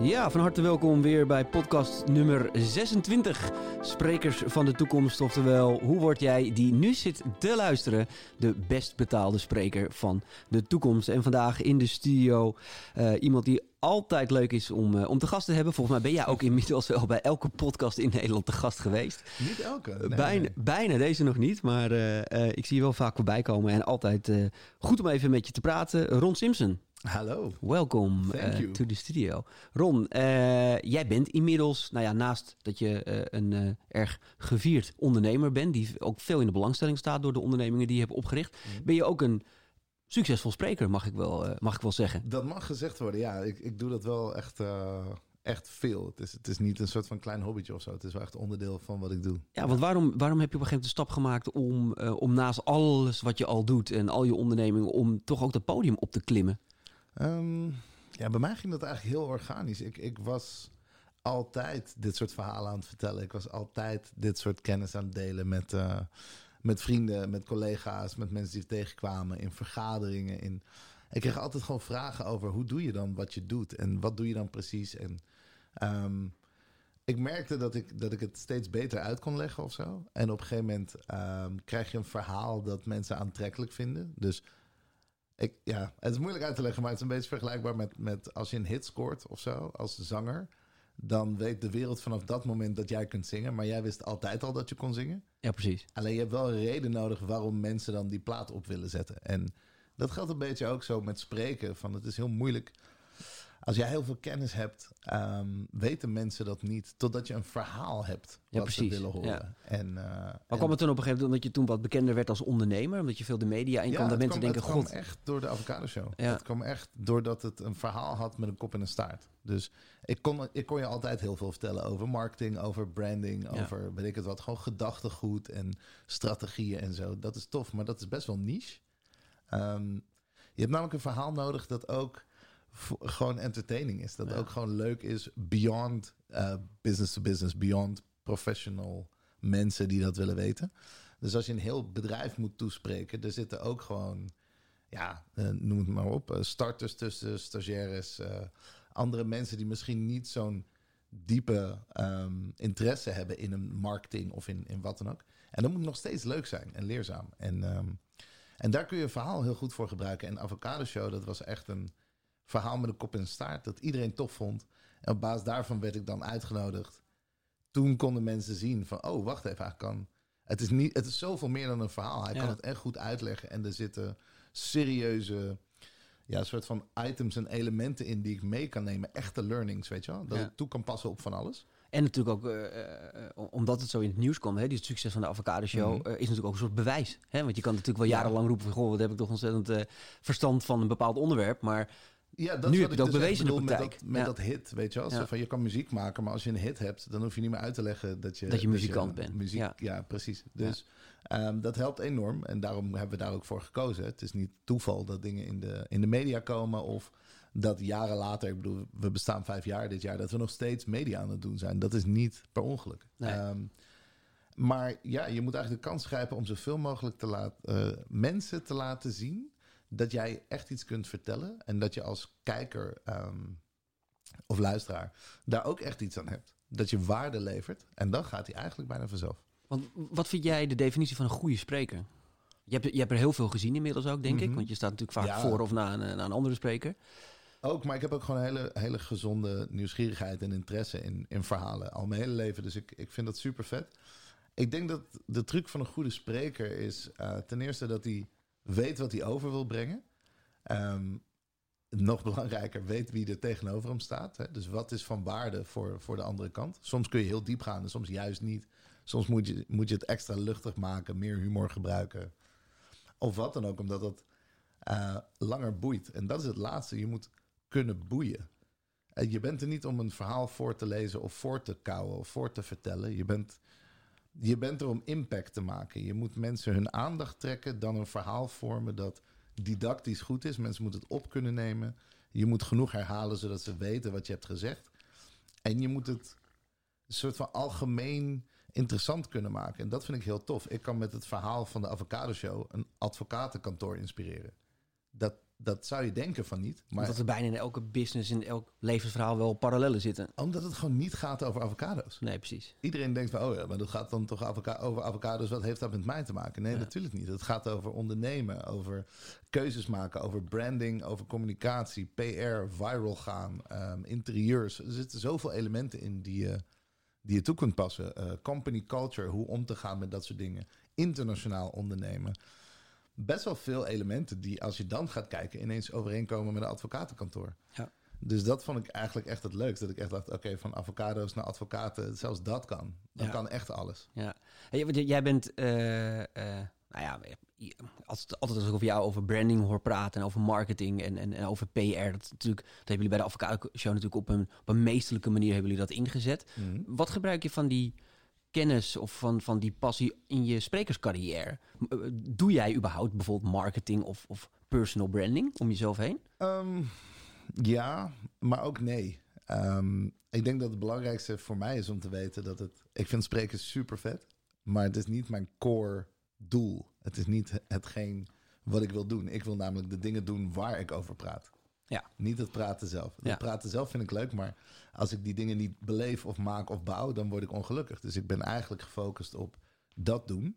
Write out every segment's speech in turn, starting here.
Ja, van harte welkom weer bij podcast nummer 26. Sprekers van de toekomst. Oftewel, hoe word jij die nu zit te luisteren, de best betaalde spreker van de toekomst? En vandaag in de studio uh, iemand die altijd leuk is om, uh, om te gast te hebben. Volgens mij ben jij ook inmiddels wel bij elke podcast in Nederland te gast geweest. Niet elke. Nee, bijna, nee. bijna, deze nog niet. Maar uh, ik zie je wel vaak voorbij komen. En altijd goed om even met je te praten. Ron Simpson. Hallo. Welkom uh, to the studio. Ron, uh, jij bent inmiddels, nou ja, naast dat je uh, een erg gevierd ondernemer bent, die ook veel in de belangstelling staat door de ondernemingen die je hebt opgericht, mm. ben je ook een succesvol spreker, mag ik wel, mag ik wel zeggen. Dat mag gezegd worden, ja. Ik, ik doe dat wel echt, echt veel. Het is, het is niet een soort van klein hobbytje of zo. Het is wel echt onderdeel van wat ik doe. Ja, want waarom, waarom heb je op een gegeven moment de stap gemaakt om, om naast alles wat je al doet en al je ondernemingen, om toch ook dat podium op te klimmen? Um, ja, bij mij ging dat eigenlijk heel organisch. Ik, ik was altijd dit soort verhalen aan het vertellen. Ik was altijd dit soort kennis aan het delen met, uh, met vrienden, met collega's, met mensen die tegenkwamen in vergaderingen. In... Ik kreeg altijd gewoon vragen over hoe doe je dan wat je doet en wat doe je dan precies. En um, ik merkte dat ik, dat ik het steeds beter uit kon leggen of zo. En op een gegeven moment um, krijg je een verhaal dat mensen aantrekkelijk vinden. Dus ik, ja, het is moeilijk uit te leggen, maar het is een beetje vergelijkbaar met, met als je een hit scoort of zo, als zanger. Dan weet de wereld vanaf dat moment dat jij kunt zingen. Maar jij wist altijd al dat je kon zingen. Ja, precies. Alleen je hebt wel een reden nodig waarom mensen dan die plaat op willen zetten. En dat geldt een beetje ook zo met spreken. Van het is heel moeilijk. Als jij heel veel kennis hebt, um, weten mensen dat niet. Totdat je een verhaal hebt wat ze willen horen. Ja. En, uh, maar kwam het toen op een gegeven moment omdat je toen wat bekender werd als ondernemer? Omdat je veel de media in ja, kwam, dat mensen kwam, denken, het god... kwam echt door de Avocado Show. Ja. Het kwam echt doordat het een verhaal had met een kop en een staart. Dus ik kon, ik kon je altijd heel veel vertellen over marketing, over branding, over weet ik het wat. Gewoon gedachtegoed en strategieën en zo. Dat is tof, maar dat is best wel niche. Um, je hebt namelijk een verhaal nodig dat ook gewoon entertaining is. Dat Ja. ook gewoon leuk is beyond uh, business to business, beyond professional mensen die dat willen weten. Dus als je een heel bedrijf moet toespreken, er zitten ook gewoon, ja, eh, noem het maar op, eh, starters tussen, stagiaires, eh, andere mensen die misschien niet zo'n diepe ehm, interesse hebben in een marketing of in, in wat dan ook. En dat moet nog steeds leuk zijn en leerzaam. En, ehm, en daar kun je een verhaal heel goed voor gebruiken. En Avocado Show, dat was echt een verhaal met een kop en staart dat iedereen tof vond. En op basis daarvan werd ik dan uitgenodigd. Toen konden mensen zien van, oh, wacht even, hij kan... Het is, niet, het is zoveel meer dan een verhaal. Hij Ja. kan het echt goed uitleggen. En er zitten serieuze, ja, soort van items en elementen in die ik mee kan nemen. Echte learnings, weet je wel. Dat Ja. ik toe kan passen op van alles. En natuurlijk ook, eh, eh, omdat het zo in het nieuws kwam, hè, die het succes van de Avocado Show, Mhm. eh, is natuurlijk ook een soort bewijs. Hè? Want je kan natuurlijk wel jarenlang roepen van, goh, wat heb ik toch ontzettend eh, verstand van een bepaald onderwerp. Maar Ja, dat Nu heb ik ook dus bewezen in de praktijk. Met, dat, met Ja. dat hit, weet je wel. Ja. van, je kan muziek maken, maar als je een hit hebt... dan hoef je niet meer uit te leggen dat je... Dat je muzikant bent. Muziek, Ja. ja. precies. Dus ehm, dat helpt enorm. En daarom hebben we daar ook voor gekozen. Het is niet toeval dat dingen in de, in de media komen... of dat jaren later, ik bedoel, we bestaan vijf jaar dit jaar... dat we nog steeds media aan het doen zijn. Dat is niet per ongeluk. Nee. Ehm, maar ja, je moet eigenlijk de kans grijpen om zoveel mogelijk te laten, eh, mensen te laten zien dat jij echt iets kunt vertellen en dat je als kijker ehm, of luisteraar daar ook echt iets aan hebt. Dat je waarde levert en dan gaat hij eigenlijk bijna vanzelf. want wat vind jij de definitie van een goede spreker? Je hebt, je hebt er heel veel gezien inmiddels ook, denk ik. Mhm. Want je staat natuurlijk vaak Ja. voor of na een, na een andere spreker. Ook, maar ik heb ook gewoon een hele, hele gezonde nieuwsgierigheid en interesse in, in verhalen. Al mijn hele leven. Dus ik, ik vind dat super vet. Ik denk dat de truc van een goede spreker is eh, ten eerste dat hij weet wat hij over wil brengen. Ehm, nog belangrijker, weet wie er tegenover hem staat. Hè? Dus wat is van waarde voor, voor de andere kant. Soms kun je heel diep gaan soms juist niet. Soms moet je, moet je het extra luchtig maken, meer humor gebruiken. Of wat dan ook, omdat dat eh, langer boeit. En dat is het laatste. Je moet kunnen boeien. En je bent er niet om een verhaal voor te lezen of voor te kouwen of voor te vertellen. Je bent, je bent er om impact te maken. Je moet mensen hun aandacht trekken, dan een verhaal vormen dat didactisch goed is. Mensen moeten het op kunnen nemen. Je moet genoeg herhalen zodat ze weten wat je hebt gezegd. En je moet het een soort van algemeen interessant kunnen maken. En dat vind ik heel tof. Ik kan met het verhaal van de Avocado Show een advocatenkantoor inspireren. Dat, dat zou je denken van niet. Maar Omdat er bijna in elke business, in elk levensverhaal wel parallellen zitten. omdat het gewoon niet gaat over avocado's. Nee, precies. Iedereen denkt van, oh ja, maar dat gaat dan toch avoca over avocado's. Wat heeft dat met mij te maken? Nee, Ja. natuurlijk niet. Het gaat over ondernemen, over keuzes maken, over branding, over communicatie, PR, viral gaan, ehm, interieurs. Er zitten zoveel elementen in die je, die je toe kunt passen. Eh, company culture, hoe om te gaan met dat soort dingen. Internationaal ondernemen. Best wel veel elementen die, als je dan gaat kijken, ineens overeenkomen met een advocatenkantoor. Ja. Dus dat vond ik eigenlijk echt het leukste. Dat ik echt dacht, oké, van avocado's naar advocaten, zelfs dat kan. Dat Ja. kan echt alles. Ja. Hey, want jij bent, eh, nou ja, als het altijd als ik over jou over branding hoor praten en over marketing en, en, en over PR, dat, natuurlijk, dat hebben jullie bij de Avocado Show natuurlijk op een, op een meesterlijke manier hebben jullie dat ingezet. Wat gebruik je van die kennis of van, van die passie in je sprekerscarrière? Eh, Doe jij überhaupt bijvoorbeeld marketing of, of personal branding om jezelf heen? Ehm, ja, maar ook nee. Ehm, ik denk dat het belangrijkste voor mij is om te weten dat het... Ik vind spreken super vet, maar het is niet mijn core doel. Het is niet hetgeen wat ik wil doen. Ik wil namelijk de dingen doen waar ik over praat. Ja. Niet het praten zelf. Het Ja. praten zelf vind ik leuk, maar als ik die dingen niet beleef of maak of bouw, dan word ik ongelukkig. Dus ik ben eigenlijk gefocust op dat doen.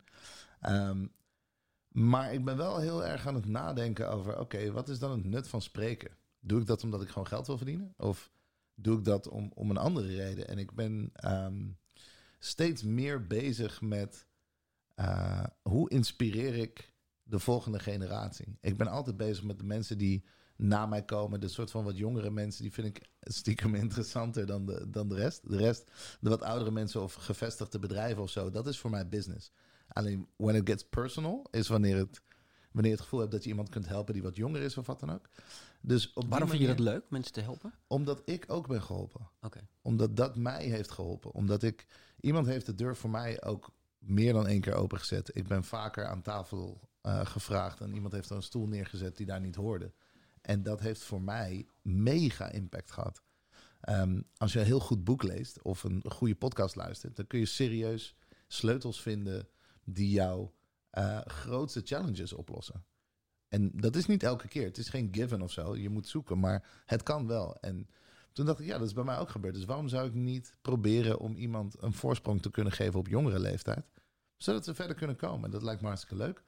Ehm, maar ik ben wel heel erg aan het nadenken over: oké, wat is dan het nut van spreken? Doe ik dat omdat ik gewoon geld wil verdienen? Of doe ik dat om, om een andere reden? En ik ben ehm, steeds meer bezig met eh, hoe inspireer ik de volgende generatie? Ik ben altijd bezig met de mensen die na mij komen. De soort van wat jongere mensen, die vind ik stiekem interessanter dan de, dan de rest. De rest, de wat oudere mensen of gevestigde bedrijven of zo, dat is voor mij business. Alleen when it gets personal is wanneer het, wanneer je het gevoel hebt dat je iemand kunt helpen die wat jonger is of wat dan ook. Dus op Waarom vind je dat leuk, mensen te helpen? Omdat ik ook ben geholpen Oké. omdat dat mij heeft geholpen. Omdat ik. Iemand heeft de deur voor mij ook meer dan één keer opengezet. Ik ben vaker aan tafel eh, gevraagd en iemand heeft er een stoel neergezet die daar niet hoorde. En dat heeft voor mij mega impact gehad. Ehm, als je een heel goed boek leest of een goede podcast luistert, dan kun je serieus sleutels vinden die jouw eh, grootste challenges oplossen. En dat is niet elke keer. Het is geen given of zo. Je moet zoeken, maar het kan wel. En toen dacht ik, ja, dat is bij mij ook gebeurd. Dus waarom zou ik niet proberen om iemand een voorsprong te kunnen geven op jongere leeftijd? Zodat ze verder kunnen komen. Dat lijkt me hartstikke leuk.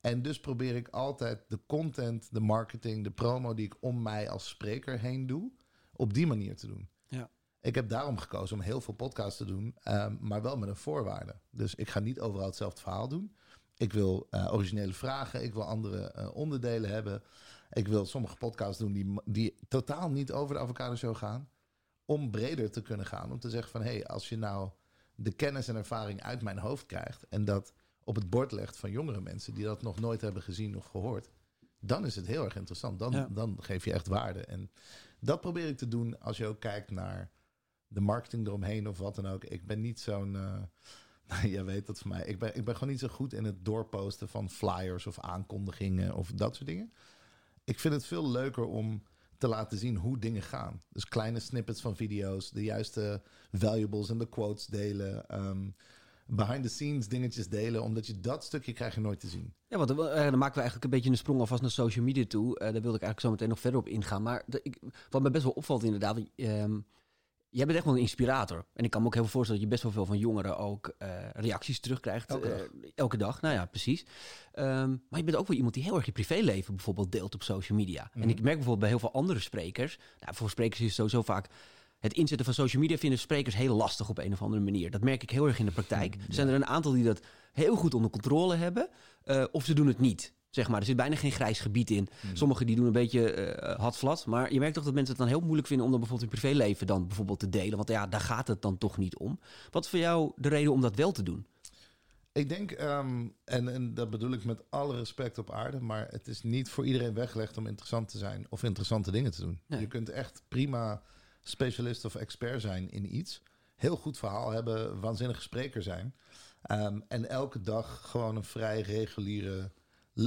En dus probeer ik altijd de content, de marketing, de promo die ik om mij als spreker heen doe, op die manier te doen. Ja. Ik heb daarom gekozen om heel veel podcasts te doen, ehm, maar wel met een voorwaarde. Dus ik ga niet overal hetzelfde verhaal doen. Ik wil eh, originele vragen, ik wil andere eh, onderdelen hebben. Ik wil sommige podcasts doen die, die totaal niet over de avocado show gaan. Om breder te kunnen gaan. Om te zeggen van hé, hey, als je nou de kennis en ervaring uit mijn hoofd krijgt. En dat op het bord legt van jongere mensen die dat nog nooit hebben gezien of gehoord. Dan is het heel erg interessant. Dan, Ja. dan geef je echt waarde. En dat probeer ik te doen als je ook kijkt naar de marketing eromheen of wat dan ook. Ik ben niet zo'n. eh, jij weet dat van mij. Ik ben, ik ben gewoon niet zo goed in het doorposten van flyers of aankondigingen of dat soort dingen. Ik vind het veel leuker om te laten zien hoe dingen gaan. Dus kleine snippets van video's, de juiste valuables en de quotes delen. ehm, behind the scenes dingetjes delen, omdat je dat stukje krijg je nooit te zien. Ja, want eh, dan maken we eigenlijk een beetje een sprong alvast naar social media toe. Eh, daar wilde ik eigenlijk zo meteen nog verder op ingaan. Maar de, ik, wat me best wel opvalt inderdaad, ehm, jij bent echt wel een inspirator. En ik kan me ook heel veel voorstellen dat je best wel veel van jongeren ook eh, reacties terugkrijgt. Elke dag. elke dag, nou ja, precies. Ehm, maar je bent ook wel iemand die heel erg je privéleven bijvoorbeeld deelt op social media. En Mhm. ik merk bijvoorbeeld bij heel veel andere sprekers. Nou, voor sprekers is het sowieso vaak... Het inzetten van social media vinden sprekers heel lastig op een of andere manier. Dat merk ik heel erg in de praktijk. Er zijn er een aantal die dat heel goed onder controle hebben. eh, of ze doen het niet. Zeg maar, er zit bijna geen grijs gebied in. Mhm. Sommigen die doen een beetje hadvlat. Maar je merkt toch dat mensen het dan heel moeilijk vinden om dan bijvoorbeeld hun privéleven dan bijvoorbeeld te delen. Want ja, daar gaat het dan toch niet om. Wat is voor jou de reden om dat wel te doen? Ik denk, ehm, en, en dat bedoel ik met alle respect op aarde, maar het is niet voor iedereen weggelegd om interessant te zijn of interessante dingen te doen. Nee. Je kunt echt prima specialist of expert zijn in iets, heel goed verhaal hebben, waanzinnige spreker zijn ehm, en elke dag gewoon een vrij reguliere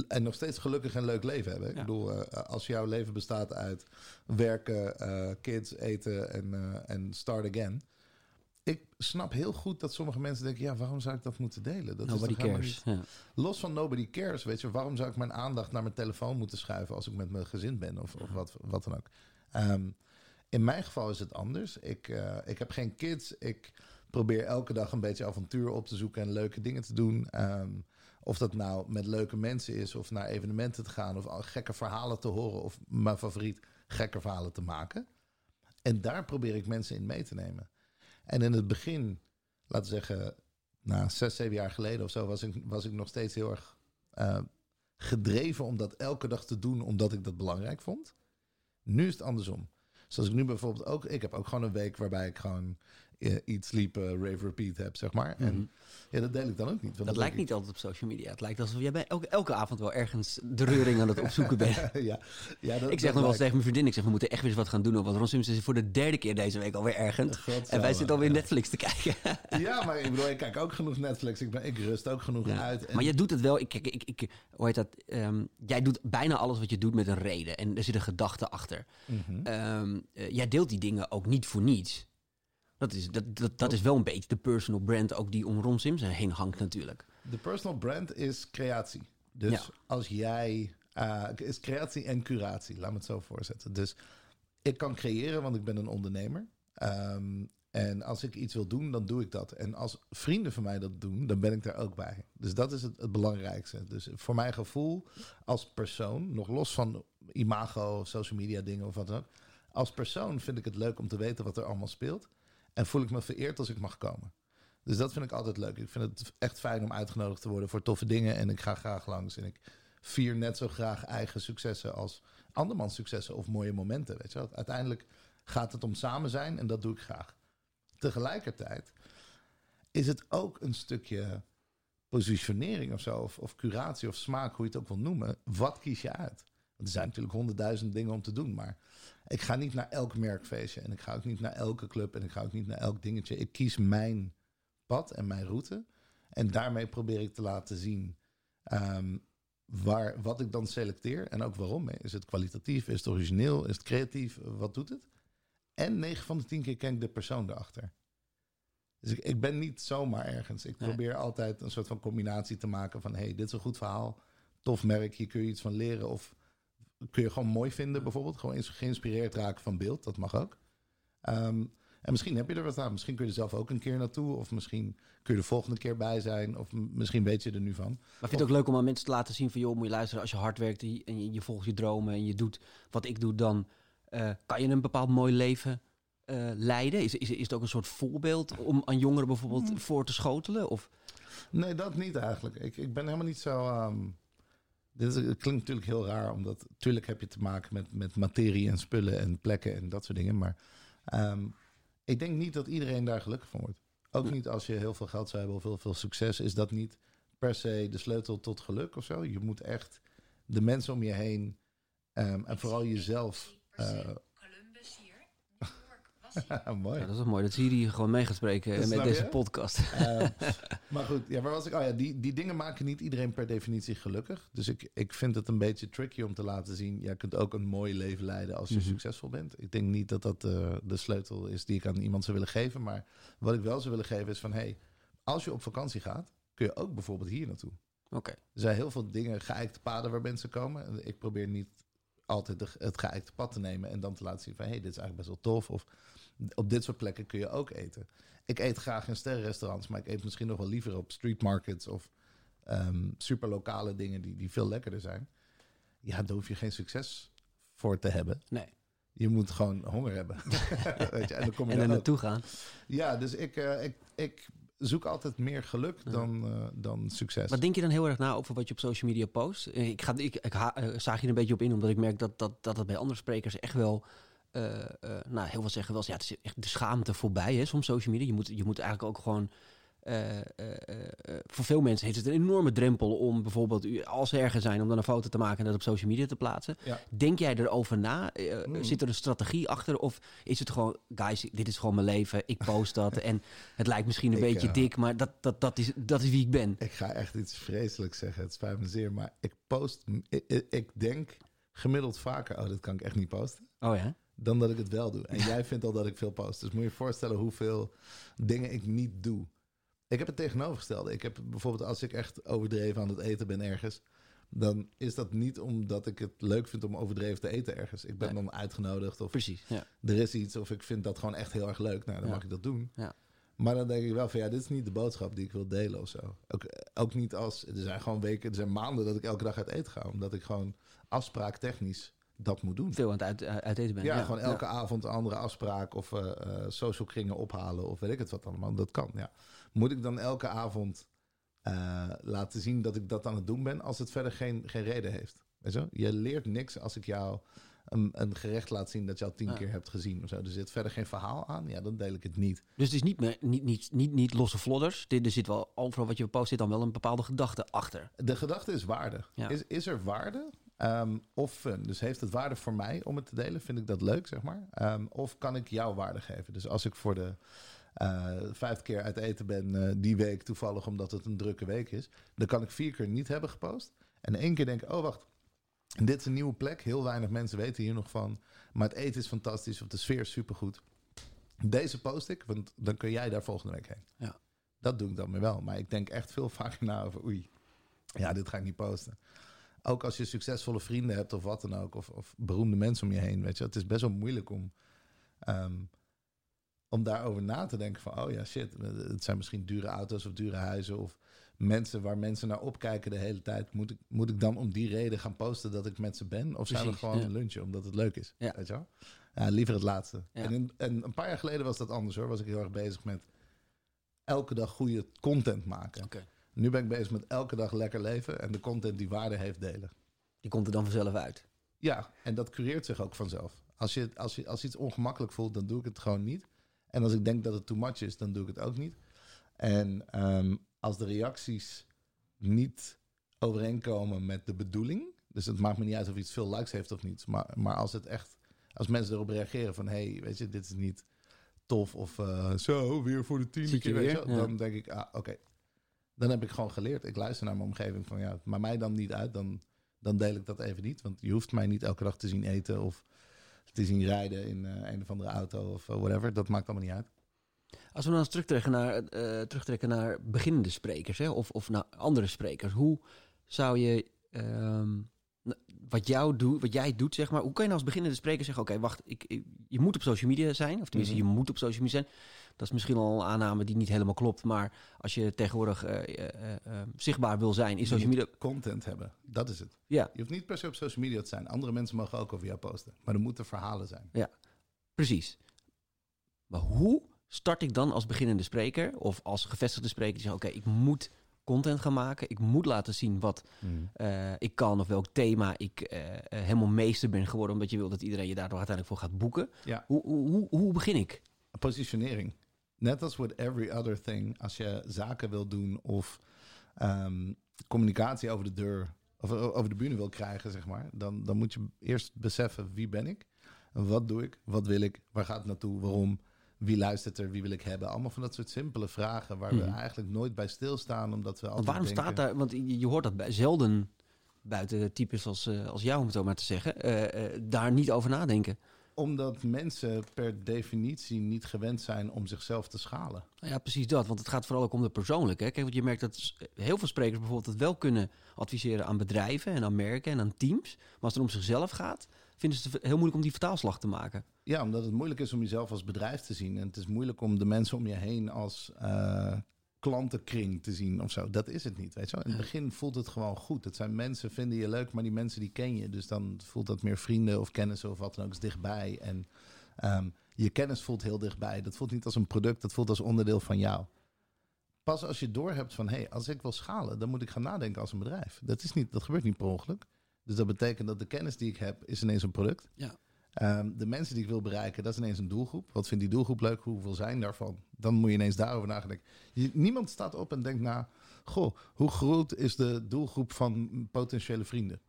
en nog steeds gelukkig en leuk leven hebben. Ik bedoel, eh, als jouw leven bestaat uit werken, eh, kids, eten en, eh, en start again ik snap heel goed dat sommige mensen denken: ja, waarom zou ik dat moeten delen? Dat Nobody is cares. niet- Ja. Los van nobody cares, weet je, waarom zou ik mijn aandacht naar mijn telefoon moeten schuiven als ik met mijn gezin ben of, of wat, wat dan ook? Ehm, in mijn geval is het anders. Ik, eh, ik heb geen kids. Ik probeer elke dag een beetje avontuur op te zoeken en leuke dingen te doen. Ehm, of dat nou met leuke mensen is, of naar evenementen te gaan, of gekke verhalen te horen, of mijn favoriet, gekke verhalen te maken. En daar probeer ik mensen in mee te nemen. En in het begin, laten we zeggen, na zes, zeven jaar geleden of zo, was ik, was ik nog steeds heel erg eh, gedreven om dat elke dag te doen, omdat ik dat belangrijk vond. Nu is het andersom. Zoals ik nu bijvoorbeeld ook, ik heb ook gewoon een week waarbij ik gewoon eat, sleep, eh, rave, repeat heb, zeg maar. Mhm. En ja, dat deel ik dan ook niet. want Dat lijkt niet altijd op social media. Het lijkt alsof jij bij elke, elke avond wel ergens de reuring aan het opzoeken bent. ik- ja, ja, dat, Ik zeg nog wel eens tegen mijn vriendin, ik zeg, we moeten echt weer eens wat gaan doen. Want Ron is voor de derde keer deze week alweer ergens. En wij zitten alweer ja. Netflix te kijken. Ja, maar ik bedoel, ik kijk ook genoeg Netflix. Ik, ben, ik rust ook genoeg Ja. uit. En Maar je doet het wel, ik, kijk, ik, ik, hoe heet dat? Ehm, jij doet bijna alles wat je doet met een reden. En er zit een gedachte achter. Mhm. Ehm, eh, jij deelt die dingen ook niet voor niets. Dat is, dat, dat, dat is wel een beetje de personal brand ook die om Ron Sims heen hangt natuurlijk. De personal brand is creatie. Dus Ja. als jij... eh, is creatie en curatie, laat me het zo voorzetten. Dus ik kan creëren, want ik ben een ondernemer. Ehm, en als ik iets wil doen, dan doe ik dat. En als vrienden van mij dat doen, dan ben ik daar ook bij. Dus dat is het, het belangrijkste. Dus voor mijn gevoel als persoon, nog los van imago, social media dingen of wat dan ook. Als persoon vind ik het leuk om te weten wat er allemaal speelt. En voel ik me vereerd als ik mag komen. Dus dat vind ik altijd leuk. Ik vind het echt fijn om uitgenodigd te worden voor toffe dingen. En ik ga graag langs. En ik vier net zo graag eigen successen als andermans successen of mooie momenten. Weet je wel? Uiteindelijk gaat het om samen zijn en dat doe ik graag. Tegelijkertijd is het ook een stukje positionering of zo, of, of curatie of smaak, hoe je het ook wil noemen. Wat kies je uit? Er zijn natuurlijk honderdduizend dingen om te doen, maar ik ga niet naar elk merkfeestje en ik ga ook niet naar elke club en ik ga ook niet naar elk dingetje. Ik kies mijn pad en mijn route en daarmee probeer ik te laten zien ehm, waar, wat ik dan selecteer en ook waarom. Is het kwalitatief? Is het origineel? Is het creatief? Wat doet het? En 9 van de 10 keer ken ik de persoon erachter. Dus ik, ik ben niet zomaar ergens. Ik Nee. probeer altijd een soort van combinatie te maken van... hey, dit is een goed verhaal, tof merk, hier kun je iets van leren... of kun je gewoon mooi vinden bijvoorbeeld. Gewoon geïnspireerd raken van beeld, dat mag ook. Ehm, en misschien heb je er wat aan. Misschien kun je er zelf ook een keer naartoe... of misschien kun je er volgende keer bij zijn... of misschien weet je er nu van. Maar vind je het ook leuk om aan mensen te laten zien van... joh, moet je luisteren, als je hard werkt en je, volgt je dromen... en je doet wat ik doe, dan eh, kan je een bepaald mooi leven eh, leiden? Is, is, is het ook een soort voorbeeld om aan jongeren bijvoorbeeld Hmm. voor te schotelen? Of, Nee, dat niet eigenlijk. Ik, ik ben helemaal niet zo. ehm, dit klinkt natuurlijk heel raar, omdat natuurlijk heb je te maken met, met materie en spullen en plekken en dat soort dingen. Maar ehm, ik denk niet dat iedereen daar gelukkig van wordt. Ook niet als je heel veel geld zou hebben of heel veel succes, is dat niet per se de sleutel tot geluk of zo. Je moet echt de mensen om je heen ehm, en vooral jezelf. eh, Columbus hier. New York was hij. mooi. ja, dat is ook mooi, dat Siri gewoon mee gaat spreken Dat met deze je? podcast. Maar goed, ja, waar was ik? Oh ja, die, die dingen maken niet iedereen per definitie gelukkig. Dus ik, ik vind het een beetje tricky om te laten zien... jij kunt ook een mooi leven leiden als je Mhm. succesvol bent. Ik denk niet dat dat eh, de sleutel is die ik aan iemand zou willen geven. Maar wat ik wel zou willen geven is van... hey, als je op vakantie gaat, kun je ook bijvoorbeeld hier naartoe. Oké, Er zijn heel veel dingen, geëikte paden waar mensen komen. En Ik probeer niet altijd de- het geëikte pad te nemen en dan te laten zien van... hé, hey, dit is eigenlijk best wel tof. Of op dit soort plekken kun je ook eten. Ik eet graag in sterrenrestaurants, maar ik eet misschien nog wel liever op street markets... of ehm super lokale dingen die, die veel lekkerder zijn. Ja, daar hoef je geen succes voor te hebben. nee. Je moet gewoon honger hebben. Weet je, en dan kom je En er naartoe gaan. Ja, dus ik, eh, ik, ik zoek altijd meer geluk dan, eh, dan succes. Wat denk je dan heel erg na over wat je op social media post? Ik, ga, ik, ik ha- eh, zaag je er een beetje op in, omdat ik merk dat dat, dat het bij andere sprekers echt wel... eh, eh, nou, heel veel zeggen wel eens, ja, het is echt de schaamte voorbij, hè, soms social media. Je moet, je moet eigenlijk ook gewoon... eh, voor veel mensen heeft het een enorme drempel om bijvoorbeeld, als ze ergens zijn, om dan een foto te maken en dat op social media te plaatsen. Ja. Denk jij erover na? Hmm. Zit er een strategie achter? Of is het gewoon, guys, dit is gewoon mijn leven, ik post dat en het lijkt misschien een Ik, beetje dik, maar dat, dat, dat, is, dat is wie ik ben. Ik ga echt iets vreselijks zeggen. Het spijt me zeer. Maar ik post. Ik, ik- ik denk gemiddeld vaker. Oh, dat kan ik echt niet posten. Oh ja? Dan dat ik het wel doe. En jij vindt al dat ik veel post. Dus moet je je voorstellen hoeveel dingen ik niet doe. Ik heb het tegenovergestelde. Ik heb bijvoorbeeld als ik echt overdreven aan het eten ben ergens, dan is dat niet omdat ik het leuk vind om overdreven te eten ergens. Ik ben Nee. dan uitgenodigd of Precies, ja. er is iets of ik vind dat gewoon echt heel erg leuk. Nou, dan Ja. mag ik dat doen. Ja. Maar dan denk ik wel van ja, dit is niet de boodschap die ik wil delen of zo. Ook, ook niet als, er zijn gewoon weken, er zijn maanden dat ik elke dag uit eten ga. Omdat ik gewoon afspraaktechnisch dat moet doen. Veel aan het uit, eh, uit eten bent. Ja, gewoon elke avond een andere afspraak of eh, social kringen ophalen of weet ik het wat allemaal. Dat kan, ja. Moet ik dan elke avond laten zien dat ik dat aan het doen ben als het verder geen, geen reden heeft? Weet je, je leert niks als ik jou een, een gerecht laat zien dat je al tien Ja. keer hebt gezien of zo. Er zit verder geen verhaal aan, ja, dan deel ik het niet. Dus het is niet, meer, niet, niet, niet, niet losse vlodders. Dit, er zit wel overal wat je post, zit dan wel een bepaalde gedachte achter. De gedachte is waarde. Ja. Is, is er waarde ehm, of fun? Dus heeft het waarde voor mij om het te delen? Vind ik dat leuk, zeg maar? Ehm, of kan ik jou waarde geven? Dus als ik voor de eh vijf keer uit eten ben eh, die week toevallig omdat het een drukke week is, dan kan ik vier keer niet hebben gepost. En één keer denken, oh wacht, dit is een nieuwe plek. Heel weinig mensen weten hier nog van. Maar het eten is fantastisch of de sfeer is supergoed. Deze post ik, want dan kun jij daar volgende week heen. Ja. Dat doe ik dan weer wel. Maar ik denk echt veel vaker na over oei. Ja, dit ga ik niet posten. Ook als je succesvolle vrienden hebt of wat dan ook. Of, of beroemde mensen om je heen. Weet je, het is best wel moeilijk om, ehm, om daarover na te denken. Van, oh ja, shit. Het zijn misschien dure auto's of dure huizen. Of mensen waar mensen naar opkijken de hele tijd. Moet ik, moet ik dan om die reden gaan posten dat ik met ze ben? Of zijn we gewoon ja. een lunchje omdat het leuk is? Ja. Weet je wel? Ja, liever het laatste. Ja. En, in- en een paar jaar geleden was dat anders hoor. Was ik heel erg bezig met elke dag goede content maken. Nu ben ik bezig met elke dag lekker leven en de content die waarde heeft delen. Die komt er dan vanzelf uit. Ja, en dat cureert zich ook vanzelf. Als je, als je als iets ongemakkelijk voelt, dan doe ik het gewoon niet. En als ik denk dat het too much is, dan doe ik het ook niet. En ehm, als de reacties niet overeenkomen met de bedoeling, dus het maakt me niet uit of iets veel likes heeft of niet, maar, maar als het echt, als mensen erop reageren van, hey, weet je, dit is niet tof of eh, zo, weer voor de tiende je keer, weet je Ja. dan denk ik, ah, oké. Dan heb ik gewoon geleerd. Ik luister naar mijn omgeving van, ja, maar mij dan niet uit, dan, dan deel ik dat even niet. Want je hoeft mij niet elke dag te zien eten of te zien rijden in eh, een of andere auto of eh, whatever. Dat maakt allemaal niet uit. Als we nou eens terugtrekken naar, eh, terugtrekken naar beginnende sprekers hè, of, of naar andere sprekers. Hoe zou je, ehm, wat, jou doet, wat jij doet, zeg maar, hoe kan je nou als beginnende spreker zeggen, oké, wacht, ik, ik- je moet op social media zijn, of tenminste, Mhm. je moet op social media zijn. Dat is misschien al een aanname die niet helemaal klopt, maar als je tegenwoordig eh, eh, eh, zichtbaar wil zijn, is social media... Content hebben, dat is het. Ja, Je hoeft niet per se op social media te zijn. Andere mensen mogen ook over jou posten. Maar er moeten verhalen zijn. precies. Maar hoe start ik dan als beginnende spreker of als gevestigde spreker die zegt, oké, ik moet content gaan maken, ik moet laten zien wat eh, ik kan of welk thema ik eh, eh, helemaal meester ben geworden, omdat je wil dat iedereen je daardoor uiteindelijk voor gaat boeken. Ja. Hoe, hoe, hoe, begin ik? Positionering. Net als with every other thing. Als je zaken wil doen of ehm, communicatie over de deur of over de bühne wil krijgen, zeg maar. Dan, dan moet je eerst beseffen wie ben ik? Wat doe ik? Wat wil ik? Waar gaat het naartoe? Waarom? Wie luistert er? Wie wil ik hebben? Allemaal van dat soort simpele vragen waar we Mhm. eigenlijk nooit bij stilstaan. Omdat we altijd waarom denken, staat daar, want je, hoort dat bij, zelden buiten types als, eh, als jou, om het zo maar te zeggen, eh, eh, daar niet over nadenken. Omdat mensen per definitie niet gewend zijn om zichzelf te schalen. Nou Ja, precies dat. Want het gaat vooral ook om de persoonlijke. hè. Kijk, want je merkt dat heel veel sprekers bijvoorbeeld het wel kunnen adviseren aan bedrijven en aan merken en aan teams. Maar als het om zichzelf gaat, vinden ze het heel moeilijk om die vertaalslag te maken. Ja, omdat het moeilijk is om jezelf als bedrijf te zien. En het is moeilijk om de mensen om je heen als eh, klantenkring te zien of zo. Dat is het niet, weet je wel. In het begin voelt het gewoon goed. Het zijn mensen, vinden je leuk, maar die mensen die ken je. Dus dan voelt dat meer vrienden of kennissen of wat dan ook is dichtbij. En ehm, je kennis voelt heel dichtbij. Dat voelt niet als een product, dat voelt als onderdeel van jou. Pas als je doorhebt van, hé, hey, als ik wil schalen, dan moet ik gaan nadenken als een bedrijf. Dat, is niet, dat gebeurt niet per ongeluk. Dus dat betekent dat de kennis die ik heb, is ineens een product. Ja. Ehm, de mensen die ik wil bereiken, dat is ineens een doelgroep. Wat vindt die doelgroep leuk? Hoeveel zijn daarvan? Dan moet je ineens daarover nadenken. Niemand staat op en denkt na... Goh, hoe groot is de doelgroep van potentiële vrienden?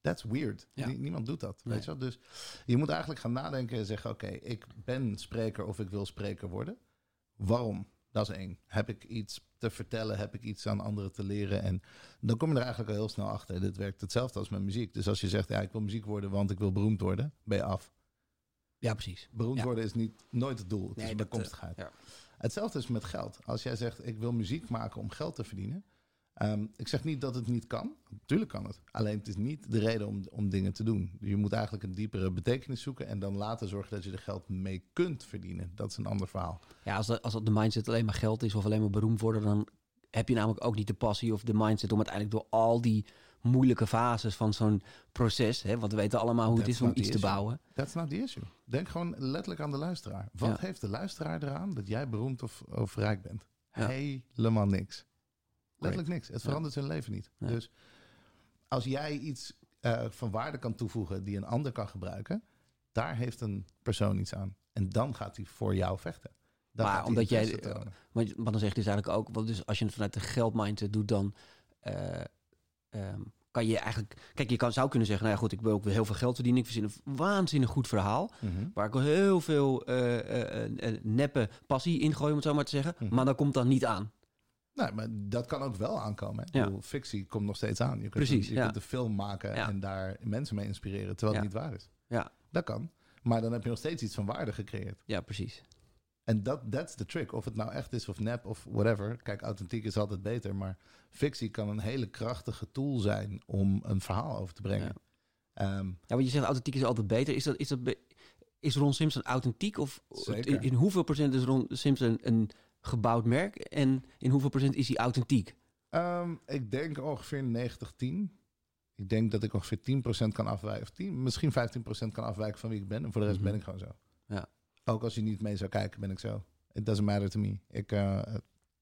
That's weird. Ja. Niemand doet dat. Nee. Weet je wel? Dus je moet eigenlijk gaan nadenken en zeggen... Oké, ik ben spreker of ik wil spreker worden. Waarom? Dat is één. Heb ik iets te vertellen? Heb ik iets aan anderen te leren? En dan kom je er eigenlijk al heel snel achter. Dit werkt hetzelfde als met muziek. Dus als je zegt, ja, ik wil muziek worden, want ik wil beroemd worden, ben je af. Ja, precies. Beroemd Ja. worden is niet, nooit het doel. Het Nee, is dat, ja. Hetzelfde is met geld. Als jij zegt, ik wil muziek maken om geld te verdienen. Ehm, ik zeg niet dat het niet kan. Natuurlijk kan het. Alleen het is niet de reden om, om dingen te doen. Je moet eigenlijk een diepere betekenis zoeken... en dan later zorgen dat je er geld mee kunt verdienen. Dat is een ander verhaal. Ja, als, dat, als dat de mindset alleen maar geld is of alleen maar beroemd worden, dan heb je namelijk ook niet de passie of de mindset om uiteindelijk door al die moeilijke fases van zo'n proces, hè, want we weten allemaal hoe het is om iets te bouwen. That's not the issue. Denk gewoon letterlijk aan de luisteraar. Wat Ja. heeft de luisteraar eraan dat jij beroemd of, of rijk bent? Ja. Helemaal niks. Letterlijk niks. Het verandert zijn leven niet. Dus als jij iets eh, van waarde kan toevoegen die een ander kan gebruiken, daar heeft een persoon iets aan. En dan gaat hij voor jou vechten. Dan Maar hij omdat jij-. Maar wat dan zegt is eigenlijk ook, want dus als je het vanuit de geldmindset doet, dan eh, ehm, kan je eigenlijk... Kijk, je kan, zou kunnen zeggen, nou ja goed, ik wil ook weer heel veel geld verdienen. Ik verzin een waanzinnig goed verhaal. Mhm. Waar ik heel veel eh, neppe passie in gooi, om het zo maar te zeggen. Mhm. Maar dat komt dan niet aan. Nou, maar dat kan ook wel aankomen. hè. Ja. Bedoel, fictie komt nog steeds aan. Je kunt Precies, een, je ja. kunt een film maken Ja. en daar mensen mee inspireren, terwijl Ja. het niet waar is. Ja. Dat kan. Maar dan heb je nog steeds iets van waarde gecreëerd. Ja, precies. En dat that's the trick. Of het nou echt is of nep of whatever. Kijk, authentiek is altijd beter. Maar fictie kan een hele krachtige tool zijn om een verhaal over te brengen. Ehm, Ja, want je zegt authentiek is altijd beter. Is, dat, is, dat is Ron Simpson authentiek? Of in hoeveel procent is Ron Simpson een gebouwd merk? En in hoeveel procent is hij authentiek? ehm, ik denk ongeveer 90-10. Ik denk dat ik ongeveer 10% kan afwijken. Of 10, misschien 15% kan afwijken van wie ik ben. En voor de rest Mhm. ben ik gewoon zo. Ja. Ook als je niet mee zou kijken, ben ik zo. It doesn't matter to me. Ik, eh,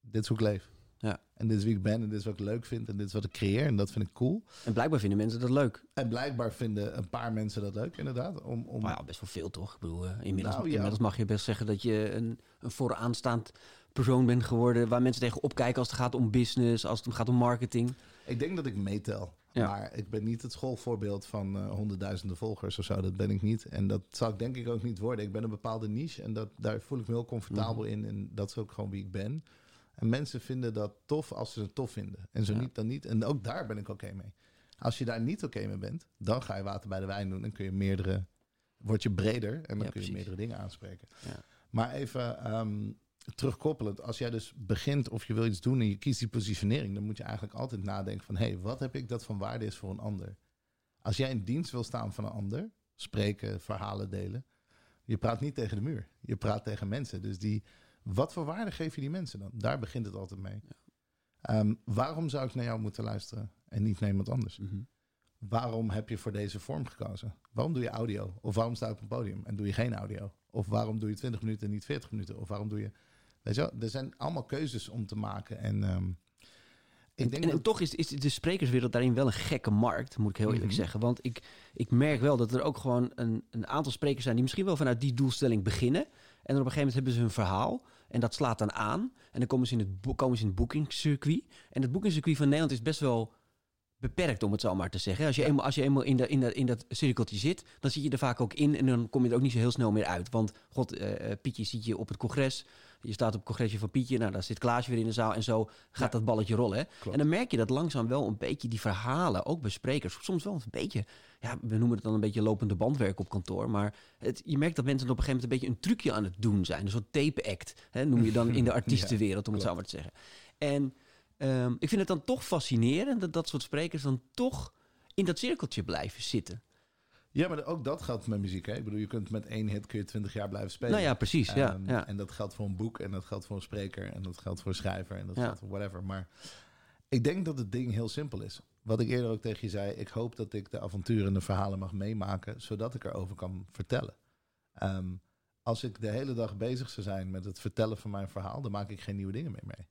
dit is hoe ik leef. Ja. En dit is wie ik ben. En dit is wat ik leuk vind. En dit is wat ik creëer. En dat vind ik cool. En blijkbaar vinden mensen dat leuk. En blijkbaar vinden een paar mensen dat leuk, inderdaad. Om, om... Maar ja, best wel veel toch? Ik bedoel, eh, inmiddels, Nou, ja. inmiddels mag je best zeggen dat je een, een vooraanstaand persoon bent geworden... waar mensen tegen opkijken als het gaat om business, als het gaat om marketing. Ik denk dat ik meetel. Ja. Maar ik ben niet het schoolvoorbeeld van eh, honderdduizenden volgers of zo. Dat ben ik niet. En dat zal ik denk ik ook niet worden. Ik ben een bepaalde niche en dat, daar voel ik me heel comfortabel Mhm. in. En dat is ook gewoon wie ik ben. En mensen vinden dat tof als ze het tof vinden. En zo Ja. niet, dan niet. En ook daar ben ik oké mee. Als je daar niet oké mee bent, dan ga je water bij de wijn doen. En kun je meerdere, word je breder en dan Ja, kun je meerdere dingen aanspreken. Ja. Maar even ehm, terugkoppelend, als jij dus begint of je wil iets doen en je kiest die positionering, dan moet je eigenlijk altijd nadenken van, hé, hey, wat heb ik dat van waarde is voor een ander? Als jij in dienst wil staan van een ander, spreken, verhalen delen, je praat niet tegen de muur, je praat tegen mensen. Dus die, wat voor waarde geef je die mensen dan? Daar begint het altijd mee. Ehm, waarom zou ik naar jou moeten luisteren en niet naar iemand anders? Waarom heb je voor deze vorm gekozen? Waarom doe je audio? Of waarom sta je op een podium en doe je geen audio? Of waarom doe je 20 minuten en niet 40 minuten? Of waarom doe je. Weet je wel, er zijn allemaal keuzes om te maken. En ehm, ik denk en dat. toch is, is de sprekerswereld daarin wel een gekke markt, moet ik heel eerlijk Mhm. zeggen. Want ik, ik merk wel dat er ook gewoon een, een aantal sprekers zijn die misschien wel vanuit die doelstelling beginnen. En dan op een gegeven moment hebben ze hun verhaal. En dat slaat dan aan. En dan komen ze in het, komen ze in het boekingscircuit. En het boekingscircuit van Nederland is best wel beperkt, om het zo maar te zeggen. Als je eenmaal, als je eenmaal in, de, in, de, in dat cirkeltje zit, dan zit je er vaak ook in. En dan kom je er ook niet zo heel snel meer uit. Want, god, eh, eh, Pietje ziet je op het congres. Je staat op het congresje van Pietje. Nou, daar zit Klaasje weer in de zaal. En zo gaat Ja. dat balletje rollen. Hè? Klopt. En dan merk je dat langzaam wel een beetje die verhalen, ook bij sprekers, soms wel een beetje, ja, we noemen het dan een beetje lopende bandwerk op kantoor. Maar het, je merkt dat mensen op een gegeven moment een beetje een trucje aan het doen zijn. Een soort tape-act, hè, noem je dan in de artiestenwereld, om het zo maar te zeggen. En ehm, ik vind het dan toch fascinerend dat dat soort sprekers dan toch in dat cirkeltje blijven zitten. Ja, maar ook dat geldt met muziek. Hè? Ik bedoel, je kunt met één hit kun je 20 jaar blijven spelen. Nou ja, precies. Ja, Ehm, ja. En dat geldt voor een boek en dat geldt voor een spreker en dat geldt voor een schrijver en dat Ja. geldt voor whatever. Maar ik denk dat het ding heel simpel is. Wat ik eerder ook tegen je zei, ik hoop dat ik de avonturen en de verhalen mag meemaken, zodat ik erover kan vertellen. Ehm, als ik de hele dag bezig zou zijn met het vertellen van mijn verhaal, dan maak ik geen nieuwe dingen meer mee.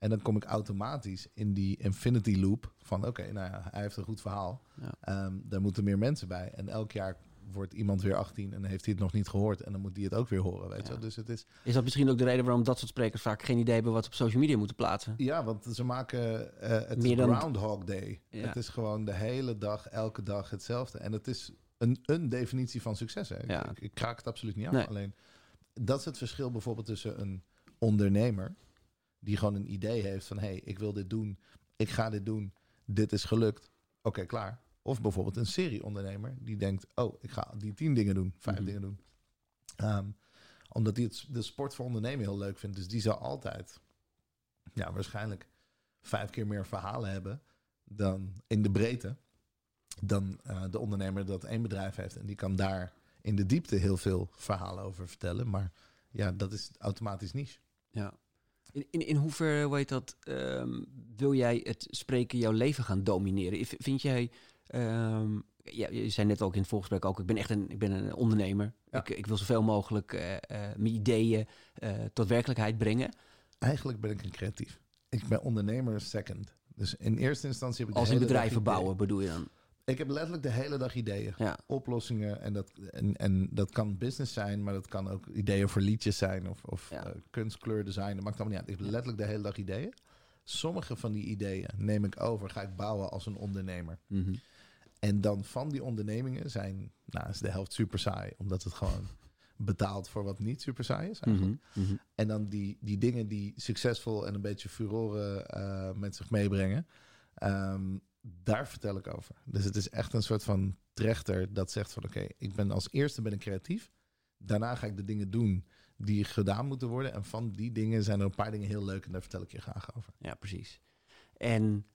En dan kom ik automatisch in die infinity loop van oké, nou ja, hij heeft een goed verhaal. Ja. Ehm, daar moeten meer mensen bij. En elk jaar wordt iemand weer 18 en heeft hij het nog niet gehoord. En dan moet die het ook weer horen, weet je Ja. Dus het is... Is dat misschien ook de reden waarom dat soort sprekers vaak geen idee hebben wat ze op social media moeten plaatsen? Ja, want ze maken eh het Meer dan- Groundhog Day. Ja. Het is gewoon de hele dag, elke dag hetzelfde. En het is een, een definitie van succes. Hè. Ik-. Ik, ik kraak het absoluut niet af. Nee. Alleen, dat is het verschil bijvoorbeeld tussen een ondernemer... die gewoon een idee heeft van... hé, hey, ik wil dit doen, ik ga dit doen, dit is gelukt. Oké, klaar. Of bijvoorbeeld een serieondernemer die denkt... oh, ik ga die tien dingen doen, vijf Mhm. dingen doen. Ehm, omdat hij het, de sport voor ondernemen heel leuk vindt. Dus die zal altijd, ja, waarschijnlijk vijf keer meer verhalen hebben dan in de breedte. Dan eh, de ondernemer dat één bedrijf heeft. En die kan daar in de diepte heel veel verhalen over vertellen. Maar ja, dat is automatisch niche. Ja. In, in, in hoeverre, hoe heet dat, ehm, wil jij het spreken jouw leven gaan domineren? Vind jij, ehm, ja, je zei net ook in het voorgesprek ook, ik ben echt een, ik ben een ondernemer. Ja. Ik, ik wil zoveel mogelijk eh, eh, mijn ideeën eh, tot werkelijkheid brengen. Eigenlijk ben ik een creatief. Ik ben ondernemer second. Dus in eerste instantie heb ik Als in bedrijven bouwen bedoel je dan? Ik heb letterlijk de hele dag ideeën. Ja. Oplossingen. En dat, en, en dat kan business zijn, maar dat kan ook ideeën voor liedjes zijn. Of, of Ja. eh, kunst, kleur, design. Dat maakt allemaal niet uit. Ik heb letterlijk de hele dag ideeën. Sommige van die ideeën neem ik over, ga ik bouwen als een ondernemer. Mhm. En dan van die ondernemingen zijn, nou is de helft super saai. Omdat het gewoon betaalt voor wat niet super saai is eigenlijk. Mhm. Mhm. En dan die, die dingen die succesvol en een beetje furoren eh, met zich meebrengen. ehm, daar vertel ik over. Dus het is echt een soort van trechter dat zegt van oké, ik ben als eerste ben ik creatief. Daarna ga ik de dingen doen die gedaan moeten worden. En van die dingen zijn er een paar dingen heel leuk en daar vertel ik je graag over. Ja, precies. En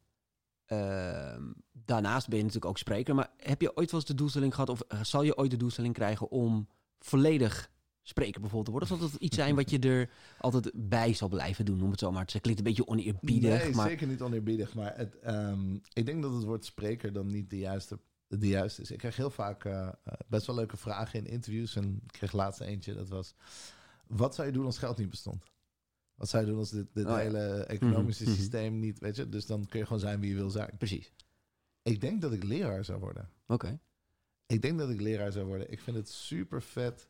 ehm, daarnaast ben je natuurlijk ook spreker. Maar heb je ooit wel eens de doelstelling gehad, of eh, zal je ooit de doelstelling krijgen om volledig spreker bijvoorbeeld te worden? Of zal dat iets zijn wat je er altijd bij zal blijven doen, om het zo maar te zeggen? Klinkt een beetje oneerbiedig, nee, maar zeker niet oneerbiedig. Maar het, ehm, ik denk dat het woord spreker dan niet de juiste, de juiste is. Ik krijg heel vaak eh, eh, best wel leuke vragen in interviews. En ik kreeg laatst eentje, dat was... Wat zou je doen als geld niet bestond? Wat zou je doen als dit, dit Oh hele economische Mhm, mhm. systeem niet... Weet je, dus dan kun je gewoon zijn wie je wil zijn. precies. Ik denk dat ik leraar zou worden. Oké. Ik denk dat ik leraar zou worden. Ik vind het super vet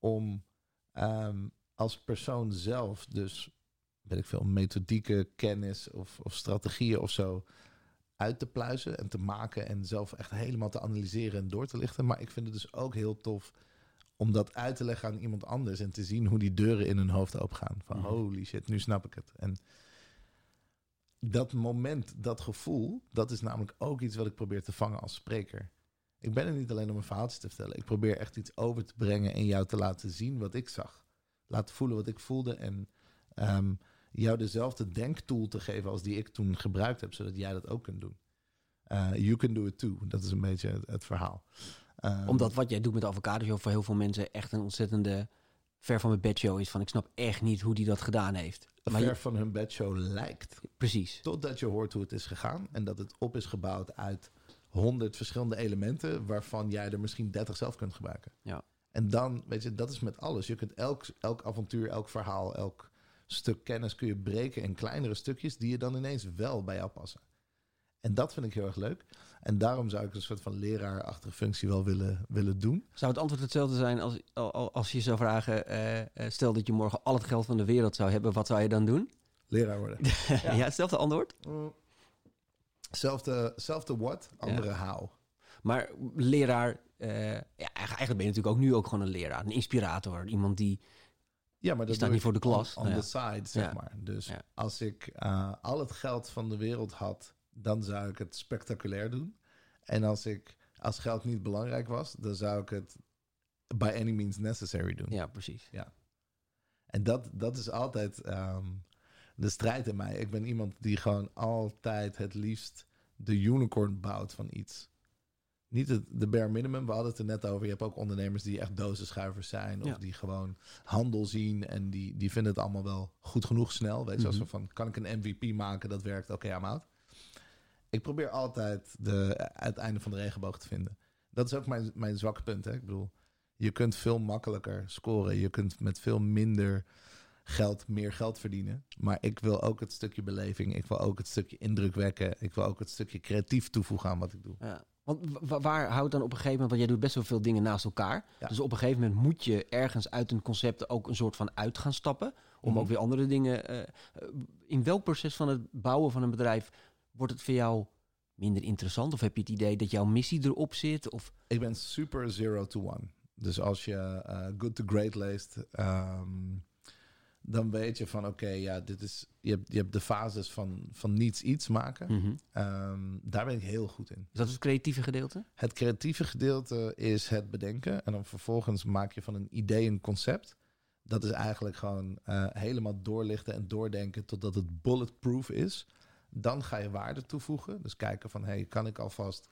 om ehm, als persoon zelf, dus weet ik veel, methodieke kennis of, of strategieën of zo, uit te pluizen en te maken en zelf echt helemaal te analyseren en door te lichten. Maar ik vind het dus ook heel tof om dat uit te leggen aan iemand anders en te zien hoe die deuren in hun hoofd opengaan. Van Mhm. holy shit, nu snap ik het. En dat moment, dat gevoel, dat is namelijk ook iets wat ik probeer te vangen als spreker. Ik ben er niet alleen om een verhaaltje te vertellen. Ik probeer echt iets over te brengen en jou te laten zien wat ik zag. Laten voelen wat ik voelde en ehm, jou dezelfde denktool te geven als die ik toen gebruikt heb, zodat jij dat ook kunt doen. Eh, you can do it too. Dat is een beetje het, het verhaal. Ehm, Omdat wat jij doet met avocado show voor heel veel mensen echt een ontzettende ver van mijn bedshow is. Van ik snap echt niet hoe die dat gedaan heeft. Maar ver je- van hun bedshow lijkt. precies. Totdat je hoort hoe het is gegaan en dat het op is gebouwd uit honderd verschillende elementen, waarvan jij er misschien 30 zelf kunt gebruiken. Ja. En dan, weet je, dat is met alles. Je kunt elk, elk avontuur, elk verhaal, elk stuk kennis kun je breken in kleinere stukjes die je dan ineens wel bij jou passen. En dat vind ik heel erg leuk. En daarom zou ik een soort van leraarachtige functie wel willen, willen doen. Zou het antwoord hetzelfde zijn als, al- als je zou vragen... eh, eh, stel dat je morgen al het geld van de wereld zou hebben, wat zou je dan doen? Leraar worden. Ja, hetzelfde antwoord. Zelfde, zelfde what, andere how. Maar leraar, eh, ja, eigenlijk ben je natuurlijk ook nu ook gewoon een leraar. Een inspirator, iemand die... Ja, maar dat staat niet voor de klas. On, on Ja. the side, zeg Ja. maar. Dus Ja. als ik eh, al het geld van de wereld had, dan zou ik het spectaculair doen. En als ik als geld niet belangrijk was, dan zou ik het by any means necessary doen. Ja, precies. En dat, dat is altijd ehm, de strijd in mij. Ik ben iemand die gewoon altijd het liefst de unicorn bouwt van iets. Niet het, de bare minimum, we hadden het er net over. Je hebt ook ondernemers die echt dozenschuivers zijn. Of Ja. die gewoon handel zien. En die, die vinden het allemaal wel goed genoeg snel. Weet je, zo van, kan ik een MVP maken? Dat werkt, oké, I'm out. Ik probeer altijd de, het einde van de regenboog te vinden. Dat is ook mijn, mijn zwakke punt. Hè? Ik bedoel, je kunt veel makkelijker scoren. Je kunt met veel minder geld meer geld verdienen. Maar ik wil ook het stukje beleving. Ik wil ook het stukje indruk wekken. Ik wil ook het stukje creatief toevoegen aan wat ik doe. Ja. Want wa- waar houdt dan op een gegeven moment... Want jij doet best wel veel dingen naast elkaar. Ja. Dus op een gegeven moment moet je ergens uit een concept ook een soort van uit gaan stappen. Om Mhm. ook weer andere dingen... eh, eh, in welk proces van het bouwen van een bedrijf wordt het voor jou minder interessant? Of heb je het idee dat jouw missie erop zit? Of Ik ben super zero to one. Dus als je eh, good to great leest, ehm, dan weet je van oké, ja, dit is. Je hebt, je hebt de fases van, van niets iets maken. Mhm. Ehm, daar ben ik heel goed in. Is dat het creatieve gedeelte? Het creatieve gedeelte is het bedenken. En dan vervolgens maak je van een idee een concept. Dat is eigenlijk gewoon eh, helemaal doorlichten en doordenken totdat het bulletproof is. Dan ga je waarde toevoegen. Dus kijken van, hey, kan ik alvast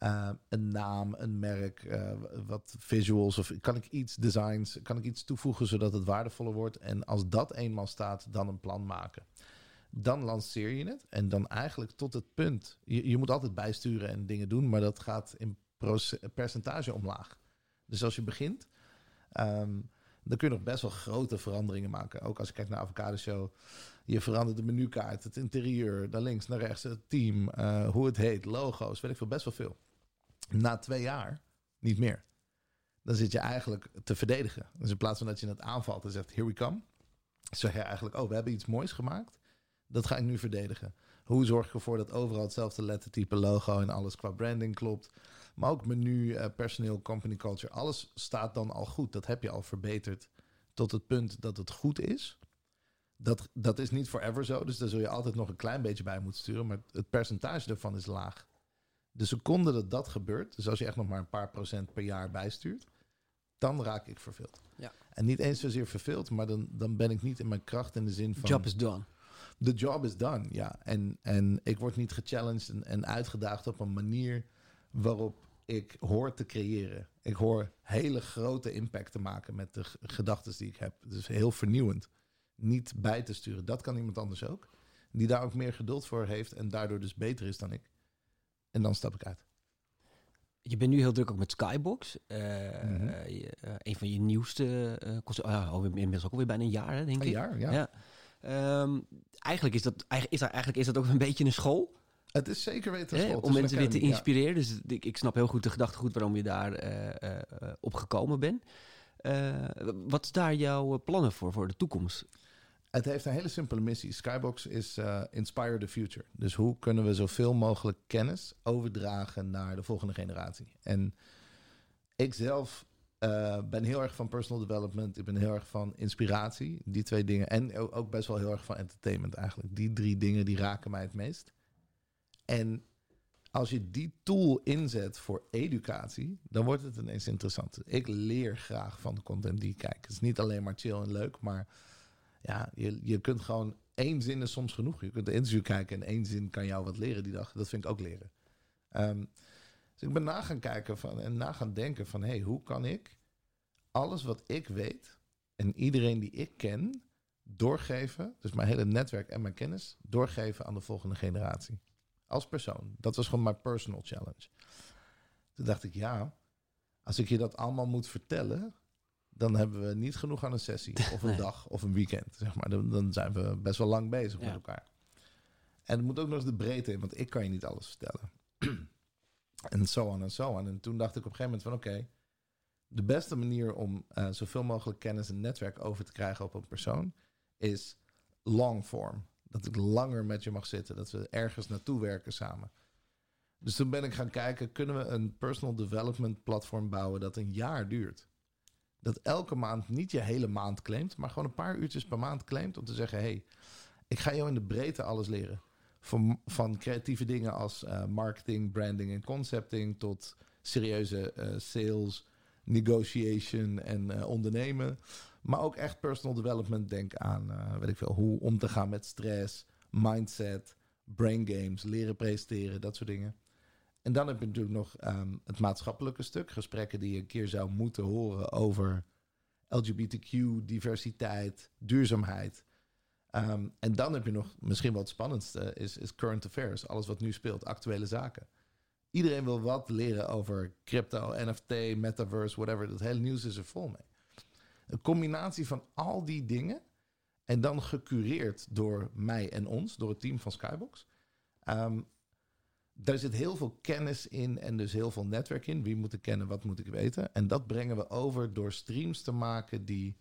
eh, een naam, een merk, eh, wat visuals of kan ik iets designs, kan ik iets toevoegen zodat het waardevoller wordt. En als dat eenmaal staat, dan een plan maken. Dan lanceer je het en dan eigenlijk tot het punt. Je, je moet altijd bijsturen en dingen doen, maar dat gaat in percentage omlaag. Dus als je begint, ehm, dan kun je nog best wel grote veranderingen maken. Ook als je kijkt naar Avocado Show. Je verandert de menukaart, het interieur, naar links, naar rechts, het team, eh, hoe het heet, logo's, weet ik veel, best wel veel. Na twee jaar niet meer. Dan zit je eigenlijk te verdedigen. Dus in plaats van dat je het aanvalt en zegt, here we come. Zeg je eigenlijk, oh, we hebben iets moois gemaakt. Dat ga ik nu verdedigen. Hoe zorg ik ervoor dat overal hetzelfde lettertype, logo en alles qua branding klopt. Maar ook menu, eh, personeel, company culture. Alles staat dan al goed. Dat heb je al verbeterd tot het punt dat het goed is. Dat, dat is niet forever zo. Dus daar zul je altijd nog een klein beetje bij moeten sturen. Maar het percentage daarvan is laag. De seconde dat dat gebeurt, dus als je echt nog maar een paar procent per jaar bijstuurt, dan raak ik verveeld. Ja. En niet eens zozeer verveeld, maar dan, dan ben ik niet in mijn kracht in de zin van. Job is done. De job is done, ja. En, en ik word niet gechallenged en, en uitgedaagd op een manier waarop ik hoor te creëren. Ik hoor hele grote impact te maken met de gedachten die ik heb. Dus heel vernieuwend. Niet bij te sturen. Dat kan iemand anders ook. Die daar ook meer geduld voor heeft en daardoor dus beter is dan ik. En dan stap ik uit. Je bent nu heel druk ook met Skybox. Eh, Mhm. je- eh, een van je nieuwste uh, inmiddels ook alweer bijna een jaar, hè, denk Een ik. jaar, ja. Ehm, eigenlijk, is dat, eigenlijk, is dat, eigenlijk is dat ook een beetje een school. Het is zeker weten Hè, school. Om een mensen weer te ja. inspireren. Dus ik, ik snap heel goed de gedachtegoed waarom je daar eh, eh, eh, op gekomen bent. Eh, wat is daar jouw eh, plannen voor, voor de toekomst? Het heeft een hele simpele missie. Skybox is eh, Inspire the Future. Dus hoe kunnen we zoveel mogelijk kennis overdragen naar de volgende generatie? En ik zelf eh, ben heel erg van personal development. Ik ben heel erg van inspiratie. Die twee dingen. En ook best wel heel erg van entertainment eigenlijk. Die drie dingen die raken mij het meest. En als je die tool inzet voor educatie, dan wordt het ineens interessant. Ik leer graag van de content die ik kijk. Het is niet alleen maar chill en leuk, maar ja, je, je kunt gewoon één zin is soms genoeg. Je kunt een interview kijken en één zin kan jou wat leren die dag. Dat vind ik ook leren. Ehm, dus ik ben na gaan kijken van, en na gaan denken van... hey, hoe kan ik alles wat ik weet en iedereen die ik ken doorgeven... dus mijn hele netwerk en mijn kennis doorgeven aan de volgende generatie. Als persoon. Dat was gewoon mijn personal challenge. Toen dacht ik, ja, als ik je dat allemaal moet vertellen dan hebben we niet genoeg aan een sessie of een Nee. dag of een weekend. Zeg maar. dan, dan zijn we best wel lang bezig Ja. met elkaar. En het moet ook nog eens de breedte in, want ik kan je niet alles vertellen. en zo aan en zo aan. En toen dacht ik op een gegeven moment van oké, de beste manier om eh, zoveel mogelijk kennis en netwerk over te krijgen op een persoon is long form. Dat ik langer met je mag zitten, dat we ergens naartoe werken samen. Dus toen ben ik gaan kijken, kunnen we een personal development platform bouwen dat een jaar duurt? Dat elke maand niet je hele maand claimt, maar gewoon een paar uurtjes per maand claimt om te zeggen: hé, hey, ik ga jou in de breedte alles leren. Van, van creatieve dingen als eh, marketing, branding en concepting tot serieuze eh, sales, negotiation en eh, ondernemen. Maar ook echt personal development. Denk aan, weet ik veel, hoe om te gaan met stress, mindset, brain games, leren presteren, dat soort dingen. En dan heb je natuurlijk nog ehm, het maatschappelijke stuk. Gesprekken die je een keer zou moeten horen over LGBTQ, diversiteit, duurzaamheid. Ehm, en dan heb je nog misschien wat spannendste, is, is current affairs. Alles wat nu speelt, actuele zaken. Iedereen wil wat leren over crypto, NFT, metaverse, whatever. Dat hele nieuws is er vol mee. Een combinatie van al die dingen en dan gecureerd door mij en ons, door het team van Skybox. Ehm, daar zit heel veel kennis in en dus heel veel netwerk in. Wie moet ik kennen, wat moet ik weten? En dat brengen we over door streams te maken die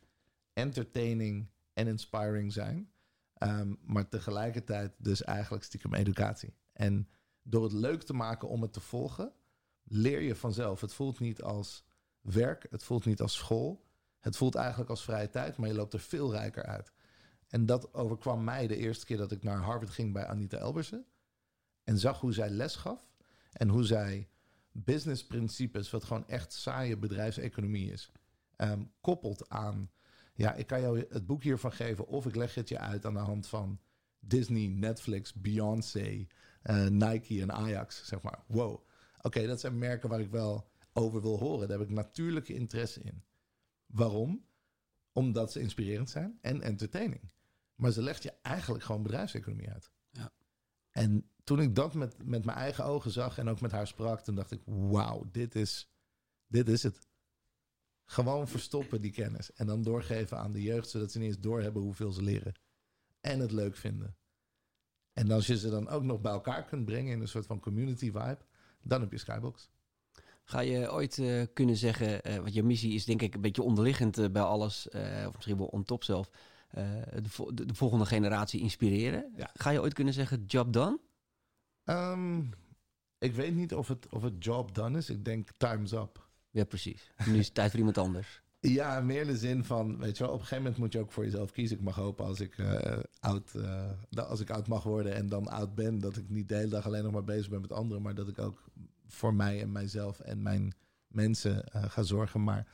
entertaining en inspiring zijn. Ehm, maar tegelijkertijd dus eigenlijk stiekem educatie. En door het leuk te maken om het te volgen, leer je vanzelf. Het voelt niet als werk, het voelt niet als school. Het voelt eigenlijk als vrije tijd, maar je loopt er veel rijker uit. En dat overkwam mij de eerste keer dat ik naar Harvard ging bij Anita Elbersen. En zag hoe zij les gaf. En hoe zij businessprincipes, wat gewoon echt saaie bedrijfseconomie is, ehm, koppelt aan. Ja, ik kan jou het boek hiervan geven, of ik leg het je uit aan de hand van Disney, Netflix, Beyoncé, eh, Nike en Ajax. Zeg maar, wow. Oké, dat zijn merken waar ik wel over wil horen. Daar heb ik natuurlijke interesse in. Waarom? Omdat ze inspirerend zijn en entertaining. Maar ze legt je eigenlijk gewoon bedrijfseconomie uit. En toen ik dat met, met mijn eigen ogen zag en ook met haar sprak, toen dacht ik: wauw, dit is, dit is het. Gewoon verstoppen die kennis en dan doorgeven aan de jeugd, zodat ze niet eens doorhebben hoeveel ze leren. En het leuk vinden. En als je ze dan ook nog bij elkaar kunt brengen in een soort van community vibe, dan heb je Skybox. Ga je ooit uh, kunnen zeggen, uh, want je missie is denk ik een beetje onderliggend uh, bij alles, of misschien wel on top zelf, de, de, de, volgende generatie inspireren. Ja. Ga je ooit kunnen zeggen, job done? Um, ik weet niet of het, of het job done is. Ik denk time's up. Ja, precies. Nu is het tijd voor iemand anders. Ja, meer de zin van, weet je wel, op een gegeven moment moet je ook voor jezelf kiezen. Ik mag hopen als ik, oud, als ik oud mag worden en dan oud ben, dat ik niet de hele dag alleen nog maar bezig ben met anderen, maar dat ik ook voor mij en mijzelf en mijn mensen uh, ga zorgen. Maar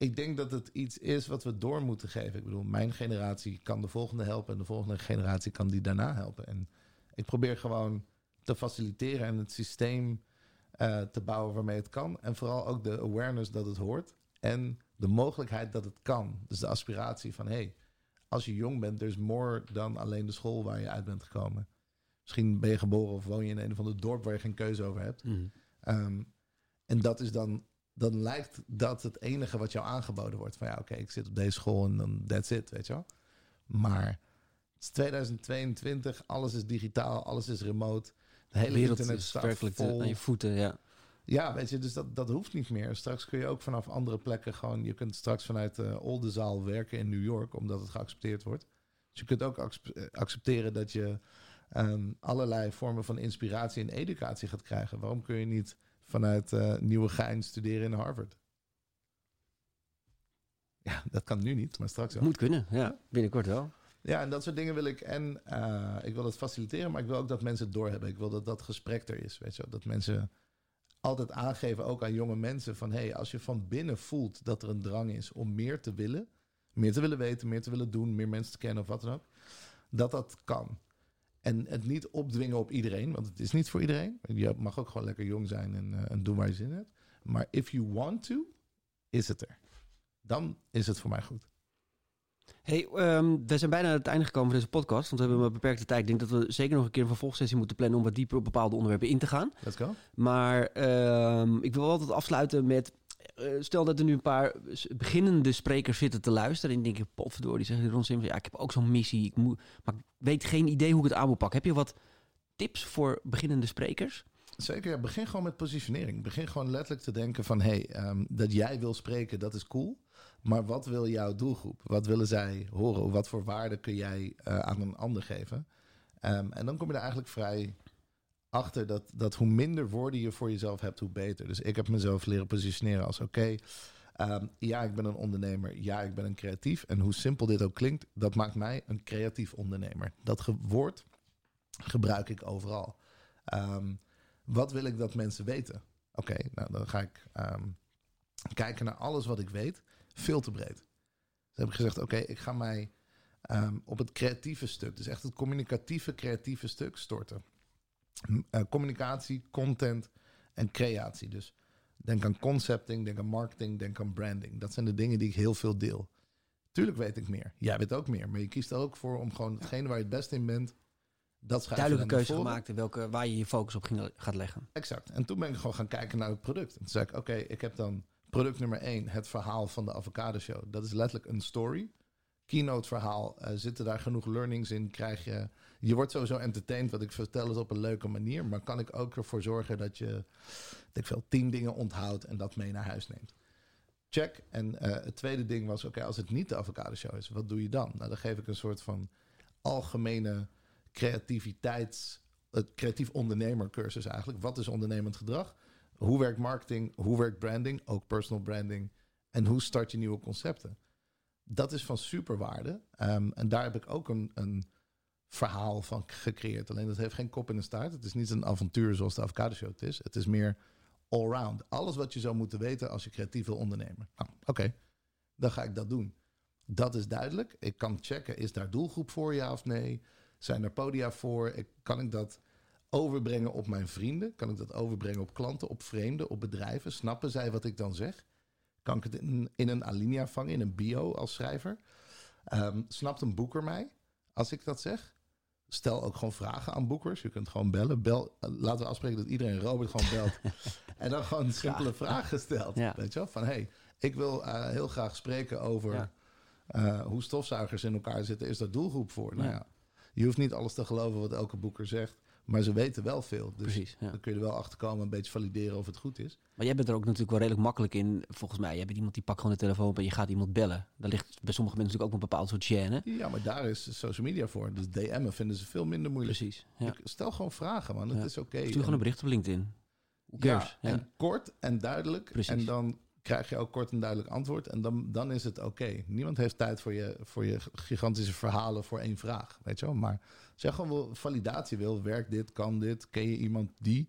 ik denk dat het iets is wat we door moeten geven. Ik bedoel, mijn generatie kan de volgende helpen en de volgende generatie kan die daarna helpen. En ik probeer gewoon te faciliteren en het systeem uh, te bouwen waarmee het kan. En vooral ook de awareness dat het hoort en de mogelijkheid dat het kan. Dus de aspiratie van, hey, als je jong bent, er is more dan alleen de school waar je uit bent gekomen. Misschien ben je geboren of woon je in een of ander dorp waar je geen keuze over hebt. Mm. Um, en dat is dan, dan lijkt dat het enige wat jou aangeboden wordt. Van ja, oké, okay, ik zit op deze school en dan that's it, weet je wel. Maar het is 2022, alles is digitaal, alles is remote. De hele wereld internet is werkelijk vol. aan je voeten, ja. Ja, weet je, dus dat, dat hoeft niet meer. Straks kun je ook vanaf andere plekken gewoon... Je kunt straks vanuit de Oldenzaal werken in New York, omdat het geaccepteerd wordt. Dus je kunt ook eh, accepteren dat je um, allerlei vormen van inspiratie en educatie gaat krijgen. Waarom kun je niet vanuit uh, Nieuwegein studeren in Harvard? Ja, dat kan nu niet, maar straks wel. Moet kunnen, ja. Binnenkort wel. Ja, en dat soort dingen wil ik. En uh, ik wil het faciliteren, maar ik wil ook dat mensen het doorhebben. Ik wil dat dat gesprek er is. Weet je, wel. dat mensen altijd aangeven, ook aan jonge mensen, van hey, als je van binnen voelt dat er een drang is om meer te willen, meer te willen weten, meer te willen doen, meer mensen te kennen of wat dan ook, dat dat kan. En het niet opdwingen op iedereen, want het is niet voor iedereen. Je mag ook gewoon lekker jong zijn en, uh, en doen waar je zin in hebt. Maar if you want to, is het er. Dan is het voor mij goed. Hey, um, we zijn bijna aan het einde gekomen van deze podcast, want we hebben een beperkte tijd. Ik denk dat we zeker nog een keer een vervolgsessie moeten plannen om wat dieper op bepaalde onderwerpen in te gaan. Let's go. Maar um, ik wil altijd afsluiten met, stel dat er nu een paar beginnende sprekers zitten te luisteren en die denken, die zeggen Ron Simmons, ja, ik heb ook zo'n missie, ik moet, maar ik weet geen idee hoe ik het aan moet pakken. Heb je wat tips voor beginnende sprekers? Zeker, ja, begin gewoon met positionering. Begin gewoon letterlijk te denken van... hé, hey, um, dat jij wil spreken, dat is cool. Maar wat wil jouw doelgroep? Wat willen zij horen? Wat voor waarde kun jij uh, aan een ander geven? Um, en dan kom je er eigenlijk vrij achter dat, dat hoe minder woorden je voor jezelf hebt, hoe beter. Dus ik heb mezelf leren positioneren als... oké, um, ja, ik ben een ondernemer. Ja, ik ben een creatief. En hoe simpel dit ook klinkt, dat maakt mij een creatief ondernemer. Dat woord gebruik ik overal. Um, wat wil ik dat mensen weten? Oké, nou dan ga ik um, kijken naar alles wat ik weet. Veel te breed. Dus heb ik gezegd, oké, ik ga mij op het creatieve stuk, dus echt het communicatieve, creatieve stuk storten. Uh, communicatie, content en creatie. Dus denk aan concepting, denk aan marketing, denk aan branding. Dat zijn de dingen die ik heel veel deel. Tuurlijk weet ik meer. Jij weet ook meer. Maar je kiest er ook voor om gewoon hetgene waar je het best in bent dat duidelijke keuze gemaakt in welke, waar je je focus op ging, gaat leggen. Exact. En toen ben ik gewoon gaan kijken naar het product. En toen zei ik, oké, okay, ik heb dan product nummer één, het verhaal van de avocado show. Dat is letterlijk een story. Keynote verhaal, uh, zitten daar genoeg learnings in? Krijg je, je wordt sowieso entertained, wat ik vertel is op een leuke manier. Maar kan ik ook ervoor zorgen dat je, ik veel, tien dingen onthoudt en dat mee naar huis neemt? Check. En uh, het tweede ding was, oké, als het niet de avocado show is, wat doe je dan? Nou, dan geef ik een soort van algemene creativiteits, het creatief ondernemercursus eigenlijk. Wat is ondernemend gedrag? Hoe werkt marketing? Hoe werkt branding? Ook personal branding. En hoe start je nieuwe concepten? Dat is van superwaarde. Ehm, en daar heb ik ook een, een verhaal van gecreëerd. Alleen dat heeft geen kop in de staart. Het is niet een avontuur zoals de Avocado Show het is. Het is meer allround. Alles wat je zou moeten weten als je creatief wil ondernemen. Nou, oké, dan ga ik dat doen. Dat is duidelijk. Ik kan checken, is daar doelgroep voor, ja of nee? Zijn er podia voor? Ik, kan ik dat overbrengen op mijn vrienden? Kan ik dat overbrengen op klanten, op vreemden, op bedrijven? Snappen zij wat ik dan zeg? Kan ik het in, in een alinea vangen, in een bio als schrijver? Um, snapt een boeker mij als ik dat zeg? Stel ook gewoon vragen aan boekers. Je kunt gewoon bellen. Bel, laten we afspreken dat iedereen Robert gewoon belt. en dan gewoon simpele vragen stelt. Weet je wel? Van hey, ik wil uh, heel graag spreken over ja. uh, hoe stofzuigers in elkaar zitten. Is daar doelgroep voor? Nou ja, je hoeft niet alles te geloven wat elke boeker zegt. Maar ze weten wel veel. Dus Precies, ja. dan kun je er wel achter komen, een beetje valideren of het goed is. Maar jij bent er ook natuurlijk wel redelijk makkelijk in. Volgens mij, jij bent iemand die pakt gewoon de telefoon op en je gaat iemand bellen. Daar ligt bij sommige mensen natuurlijk ook een bepaald soort gêne. Ja, maar daar is social media voor. Dus DM'en vinden ze veel minder moeilijk. Precies. Ja. Stel gewoon vragen, man. Het Ja. is oké. Stuur gewoon een bericht op LinkedIn. Ja, en kort en duidelijk. Precies. En dan krijg je ook kort en duidelijk antwoord. En dan, dan is het oké. Niemand heeft tijd voor je, voor je gigantische verhalen voor één vraag. Weet je wel? Maar zeg gewoon wel validatie wil. Werkt dit? Kan dit? Ken je iemand die?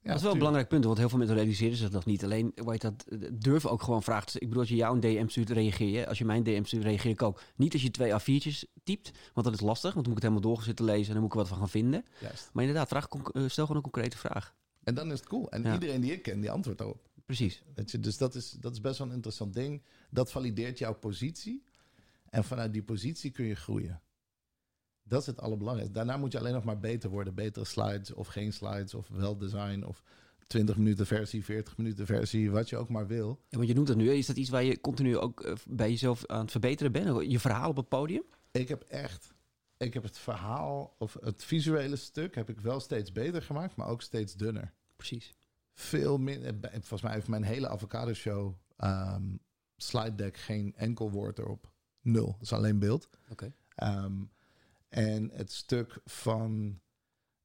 Ja, dat is wel een belangrijk punt, want heel veel mensen realiseren zich nog niet. Alleen, weet dat, durven ook gewoon vragen. Ik bedoel, als je jou een DM stuurt, reageer je. Als je mijn DM stuurt, reageer ik ook. Niet als je twee A4'tjes typt, want dat is lastig. Want dan moet ik het helemaal doorgezitten lezen en dan moet ik er wat van gaan vinden. Juist. Maar inderdaad, vraag, eh, stel gewoon een concrete vraag. En dan is het cool. En Ja. iedereen die ik ken, die antwoordt daarop. Precies. Weet je? Dus dat is, dat is best wel een interessant ding. Dat valideert jouw positie. En vanuit die positie kun je groeien. Dat is het allerbelangrijkste. Daarna moet je alleen nog maar beter worden. Betere slides of geen slides of wel design of 20 minuten versie, 40 minuten versie, wat je ook maar wil. Ja, want je noemt dat nu. Is dat iets waar je continu ook eh, bij jezelf aan het verbeteren bent? Je verhaal op het podium? Ik heb echt, ik heb het verhaal of het visuele stuk heb ik wel steeds beter gemaakt, maar ook steeds dunner. Precies. Veel minder. Volgens mij heeft mijn hele avocado show ehm, slide deck geen enkel woord erop. Nul. Dat is alleen beeld. Oké. Ehm, en het stuk van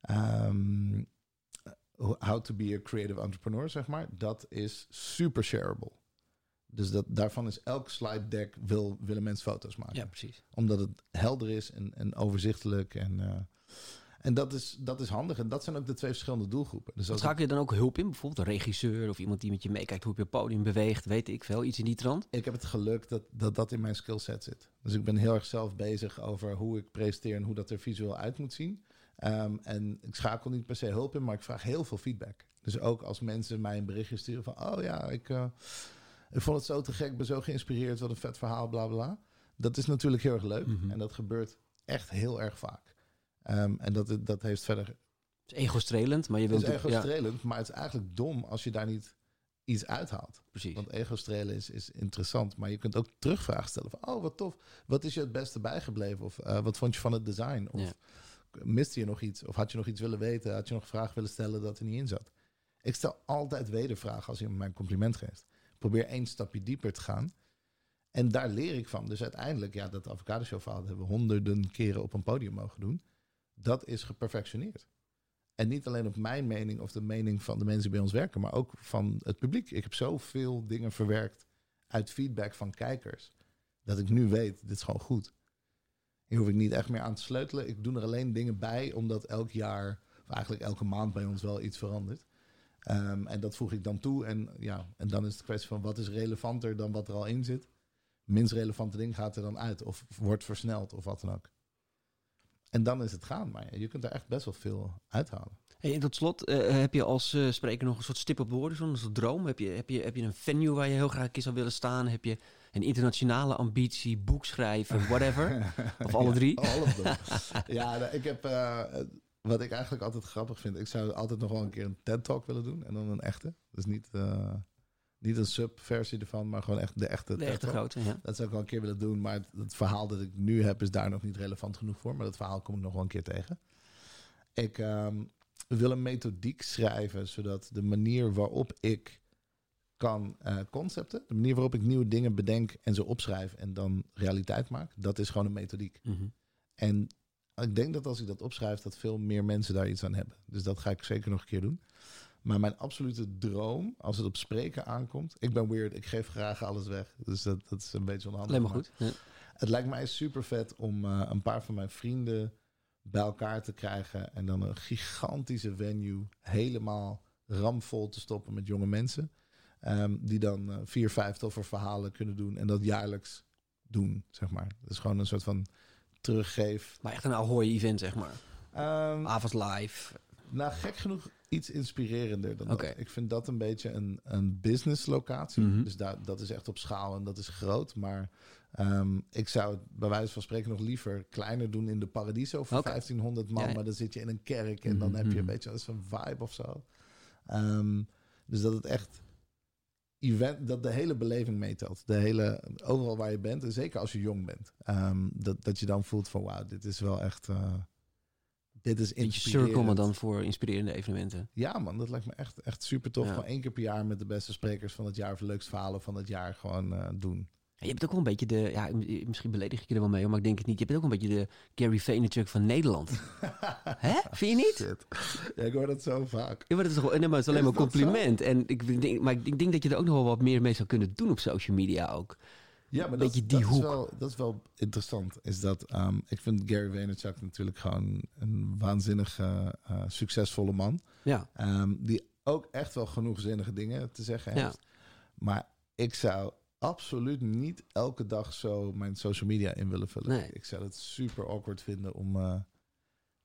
ehm, How to be a creative entrepreneur, zeg maar, dat is super shareable. Dus dat, daarvan is elk slide deck wil, willen mensen foto's maken. Ja, precies. Omdat het helder is en, en overzichtelijk. En, eh, en dat, is, dat is handig. En dat zijn ook de twee verschillende doelgroepen. Dus als Schakel je dan ook hulp in? Bijvoorbeeld een regisseur of iemand die met je meekijkt hoe je op je podium beweegt. Weet ik veel. Iets in die trant. ik heb het geluk dat, dat dat in mijn skillset zit. Dus ik ben heel erg zelf bezig over hoe ik presenteer en hoe dat er visueel uit moet zien. Ehm, en ik schakel niet per se hulp in, maar ik vraag heel veel feedback. Dus ook als mensen mij een berichtje sturen van... oh ja, ik, eh, ik vond het zo te gek, ben zo geïnspireerd, wat een vet verhaal, bla bla. Dat is natuurlijk heel erg leuk Mhm. en dat gebeurt echt heel erg vaak. Ehm, en dat, dat heeft verder Het is ego-strelend, maar je Het wilt... is ego-strelend, maar het is eigenlijk dom als je daar niet iets uithaalt. precies. Want ego-strelen is, is interessant, maar je kunt ook terugvragen stellen van... oh, wat tof, wat is je het beste bijgebleven? Of eh, wat vond je van het design? Of Ja. miste je nog iets? Of had je nog iets willen weten? Had je nog een vraag willen stellen dat er niet in zat? Ik stel altijd wedervragen als iemand mij een compliment geeft. Ik probeer één stapje dieper te gaan. En daar leer ik van. Dus uiteindelijk, ja, dat avocado show verhaal hebben we honderden keren op een podium mogen doen. Dat is geperfectioneerd. En niet alleen op mijn mening of de mening van de mensen die bij ons werken, maar ook van het publiek. Ik heb zoveel dingen verwerkt uit feedback van kijkers, dat ik nu weet, dit is gewoon goed. Hier hoef ik niet echt meer aan te sleutelen. Ik doe er alleen dingen bij, omdat elk jaar, of eigenlijk elke maand bij ons wel iets verandert. Ehm, en dat voeg ik dan toe. En, ja, en dan is het kwestie van wat is relevanter dan wat er al in zit. Minst relevante ding gaat er dan uit, of wordt versneld, of wat dan ook. En dan is het gaan. Maar je kunt er echt best wel veel uithalen. Hey, en tot slot, eh, heb je als eh, spreker nog een soort stip op de horizon, een soort droom? Heb je, heb, je, heb je een venue waar je heel graag een keer zou willen staan? Heb je een internationale ambitie, boek schrijven, whatever? Of alle Ja, drie? all of them. ja, nou, ik heb... eh, wat ik eigenlijk altijd grappig vind... Ik zou altijd nog wel een keer een TED-talk willen doen. En dan een echte. Dus niet, eh, niet een sub-versie ervan, maar gewoon echt de echte De echte grote, ja. Dat zou ik wel een keer willen doen. Maar het, het verhaal dat ik nu heb is daar nog niet relevant genoeg voor. Maar dat verhaal kom ik nog wel een keer tegen. Ik ehm, wil een methodiek schrijven, zodat de manier waarop ik kan eh, concepten, de manier waarop ik nieuwe dingen bedenk en ze opschrijf en dan realiteit maak, dat is gewoon een methodiek. Mhm. En ik denk dat als ik dat opschrijf, dat veel meer mensen daar iets aan hebben. Dus dat ga ik zeker nog een keer doen. Maar mijn absolute droom, als het op spreken aankomt... Ik ben weird, ik geef graag alles weg. Dus dat, dat is een beetje onhandig. Alleen maar goed. Ja. Het lijkt mij super vet om eh, een paar van mijn vrienden bij elkaar te krijgen. En dan een gigantische venue helemaal ramvol te stoppen met jonge mensen. Ehm, die dan eh, vier, vijf toffe verhalen kunnen doen. En dat jaarlijks doen, zeg maar. Dat is gewoon een soort van teruggeef. Maar echt een Ahoy-event, zeg maar. Ehm, Avonds live. nou, gek genoeg iets inspirerender dan dat. Ik vind dat een beetje een, een business locatie. Mhm. Dus daar, dat is echt op schaal en dat is groot. Maar ehm, ik zou het bij wijze van spreken nog liever kleiner doen in de Paradiso voor Oké. 1500 man. Ja, ja. Maar dan zit je in een kerk en dan Mhm, heb je een mhm. beetje zo'n vibe of zo. Ehm, dus dat het echt event, dat de hele beleving meetelt. De hele, overal waar je bent, en zeker als je jong bent. Ehm, dat, dat je dan voelt van wauw, dit is wel echt... eh, dit is inspirerend. circle, maar dan voor inspirerende evenementen. Ja, man, dat lijkt me echt, echt super tof. Ja. Gewoon één keer per jaar met de beste sprekers van het jaar of de leukste verhalen van het jaar gewoon eh, doen. Ja, je hebt ook wel een beetje de, ja, m- misschien beledig ik je er wel mee, maar ik denk het niet. Je bent ook een beetje de Gary Vaynerchuk van Nederland. Hè? Vind je niet? Ja, ik hoor dat zo vaak. Ja, maar dat is toch, nee, maar het is alleen Is maar een compliment. En ik denk, maar ik denk dat je er ook nog wel wat meer mee zou kunnen doen op social media ook. Ja, maar Beetje dat, die dat hoek. Is wel, dat is wel interessant. Is dat, ehm, ik vind Gary Vaynerchuk natuurlijk gewoon een waanzinnig eh, succesvolle man. Ja, Ehm, die ook echt wel genoeg zinnige dingen te zeggen Ja. heeft. Maar ik zou absoluut niet elke dag zo mijn social media in willen vullen. Nee. Ik zou het super awkward vinden om eh,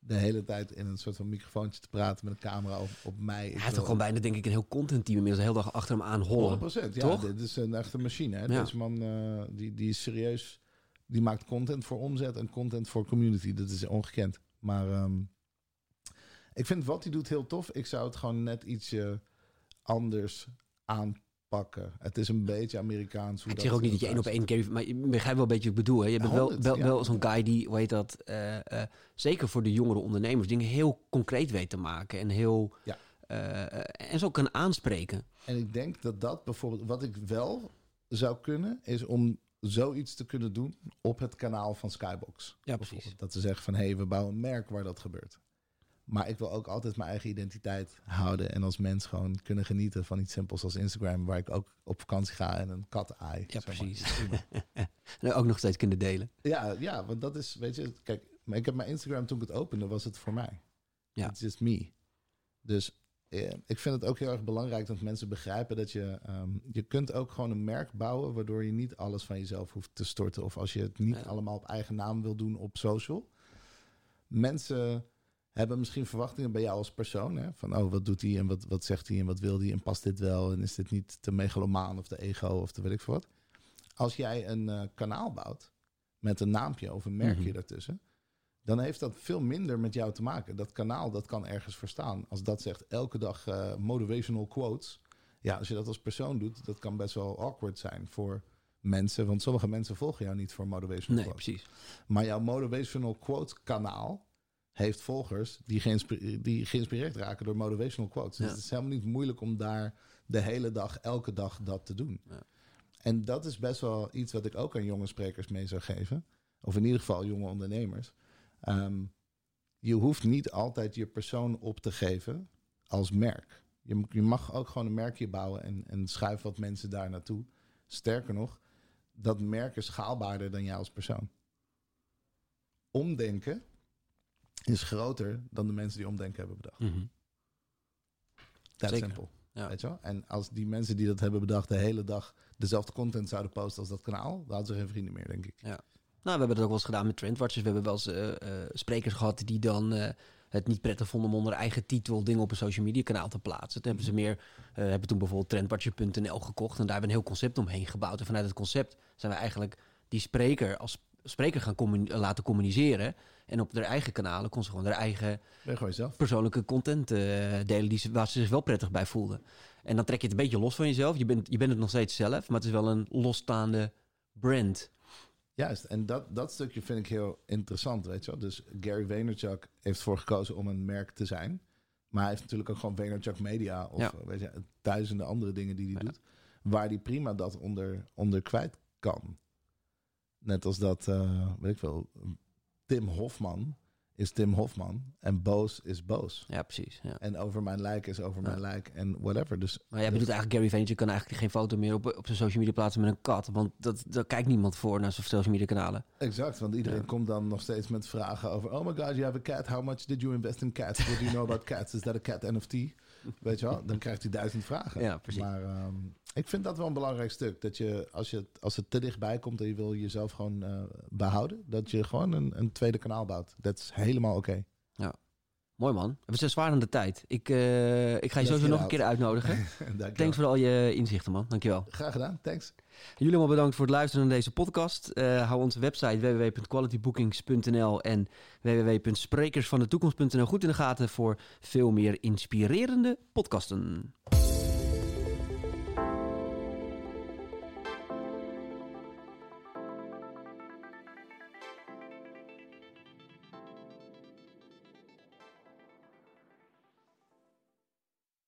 de hele tijd in een soort van microfoontje te praten met een camera op, op mij. Hij heeft ook gewoon bijna denk ik een heel content team inmiddels de hele dag achter hem aan hollen. 100%. Ja, Toch? dit is een echte machine. Hè? Ja. Deze man eh, die, die is serieus. Die maakt content voor omzet en content voor community. Dat is ongekend. Maar ehm, ik vind wat hij doet heel tof. Ik zou het gewoon net ietsje anders aanpakken. Het is een beetje Amerikaans. Hoe Ik zeg ook niet dat je één op één Gary... Maar je begrijpt wel een beetje wat ik bedoel. Hè? Je bent wel, wel, ja. wel zo'n guy die, hoe heet dat... eh, eh, zeker voor de jongere ondernemers... dingen heel concreet weet te maken. En heel... Ja. eh, en zo kan aanspreken. En ik denk dat dat bijvoorbeeld, wat ik wel zou kunnen, is om zoiets te kunnen doen op het kanaal van Skybox. Ja, precies. Dat ze zeggen van, hé, hey, we bouwen een merk waar dat gebeurt. Maar ik wil ook altijd mijn eigen identiteit houden en als mens gewoon kunnen genieten van iets simpels als Instagram, waar ik ook op vakantie ga en een kat aai. Ja, precies. En ook nog steeds kunnen delen. Ja, ja, want dat is, weet je, kijk, maar ik heb mijn Instagram toen ik het opende, was het voor mij. Ja. It's just me. Dus eh, ik vind het ook heel erg belangrijk dat mensen begrijpen dat je, ehm, je kunt ook gewoon een merk bouwen waardoor je niet alles van jezelf hoeft te storten. Of als je het niet Ja. allemaal op eigen naam wil doen op social. Mensen hebben misschien verwachtingen bij jou als persoon. Hè? Van, oh, wat doet hij en wat, wat zegt hij en wat wil hij en past dit wel? En is dit niet te megalomaan of te ego of te weet ik veel wat? Als jij een eh, kanaal bouwt met een naampje of een merkje Mhm. daartussen, dan heeft dat veel minder met jou te maken. Dat kanaal, dat kan ergens verstaan. Als dat zegt elke dag eh, motivational quotes. Ja, als je dat als persoon doet, dat kan best wel awkward zijn voor mensen. Want sommige mensen volgen jou niet voor motivational Nee, quotes. precies. Maar jouw motivational quote kanaal heeft volgers die, geïnspi- die geïnspireerd raken door motivational quotes. Dus het is helemaal niet moeilijk om daar de hele dag, elke dag dat te doen. Ja. En dat is best wel iets wat ik ook aan jonge sprekers mee zou geven. Of in ieder geval jonge ondernemers. Ehm, je hoeft niet altijd je persoon op te geven als merk. Je mag ook gewoon een merkje bouwen en, en schuif wat mensen daar naartoe. Sterker nog, dat merk is schaalbaarder dan jij als persoon. Omdenken is groter dan de mensen die omdenken hebben bedacht. Dat Zeker. simpel. Ja. Weet je wel? En als die mensen die dat hebben bedacht de hele dag dezelfde content zouden posten als dat kanaal, dan hadden ze geen vrienden meer, denk ik. Nou, we hebben dat ook wel eens gedaan met Trendwatchers. We hebben wel eens eh, eh, sprekers gehad die dan eh, het niet prettig vonden om onder eigen titel dingen op een social media kanaal te plaatsen. Toen hebben ze meer, hebben toen bijvoorbeeld trendwatcher.nl gekocht en daar hebben we een heel concept omheen gebouwd. En vanuit het concept zijn we eigenlijk die spreker als spreker gaan communi- laten communiceren. En op haar eigen kanalen kon ze gewoon haar eigen gewoon persoonlijke content eh, delen die ze, waar ze zich wel prettig bij voelden. En dan trek je het een beetje los van jezelf. Je bent, je bent het nog steeds zelf, maar het is wel een losstaande brand. Juist, en dat, dat stukje vind ik heel interessant, weet je wel. Dus Gary Vaynerchuk heeft ervoor gekozen om een merk te zijn. Maar hij heeft natuurlijk ook gewoon Vaynerchuk Media of Ja. weet je, duizenden andere dingen die hij Ja. doet. Waar hij prima dat onder, onder kwijt kan. Net als dat, eh, weet ik wel, Tim Hofman is Tim Hofman. En boos is boos. Ja, precies. Ja. En over mijn lijk is over Ja. mijn lijk. En whatever. Dus Maar jij bedoelt eigenlijk Gary Vaynerchuk kan eigenlijk geen foto meer op, op zijn social media plaatsen met een kat. Want dat, daar kijkt niemand voor naar zijn social media kanalen. exact. Want iedereen Ja. komt dan nog steeds met vragen over... Oh my god, you have a cat. How much did you invest in cats? What do you know about cats? Is that a cat NFT? Weet je wel? Dan krijgt hij duizend vragen. Ja, precies. Maar ehm, ik vind dat wel een belangrijk stuk. Dat je, als, je, als het te dichtbij komt en je wil jezelf gewoon eh, behouden... dat je gewoon een, een tweede kanaal bouwt. Dat is helemaal oké. Mooi man. We zijn zwaar aan de tijd. Ik, eh, ik ga je sowieso nog een keer uitnodigen. Thanks voor al je inzichten man. Dankjewel. Graag gedaan. Thanks. Jullie allemaal bedankt voor het luisteren naar deze podcast. Eh, hou onze website www.qualitybookings.nl en www.sprekersvandetoekomst.nl goed in de gaten voor veel meer inspirerende podcasten.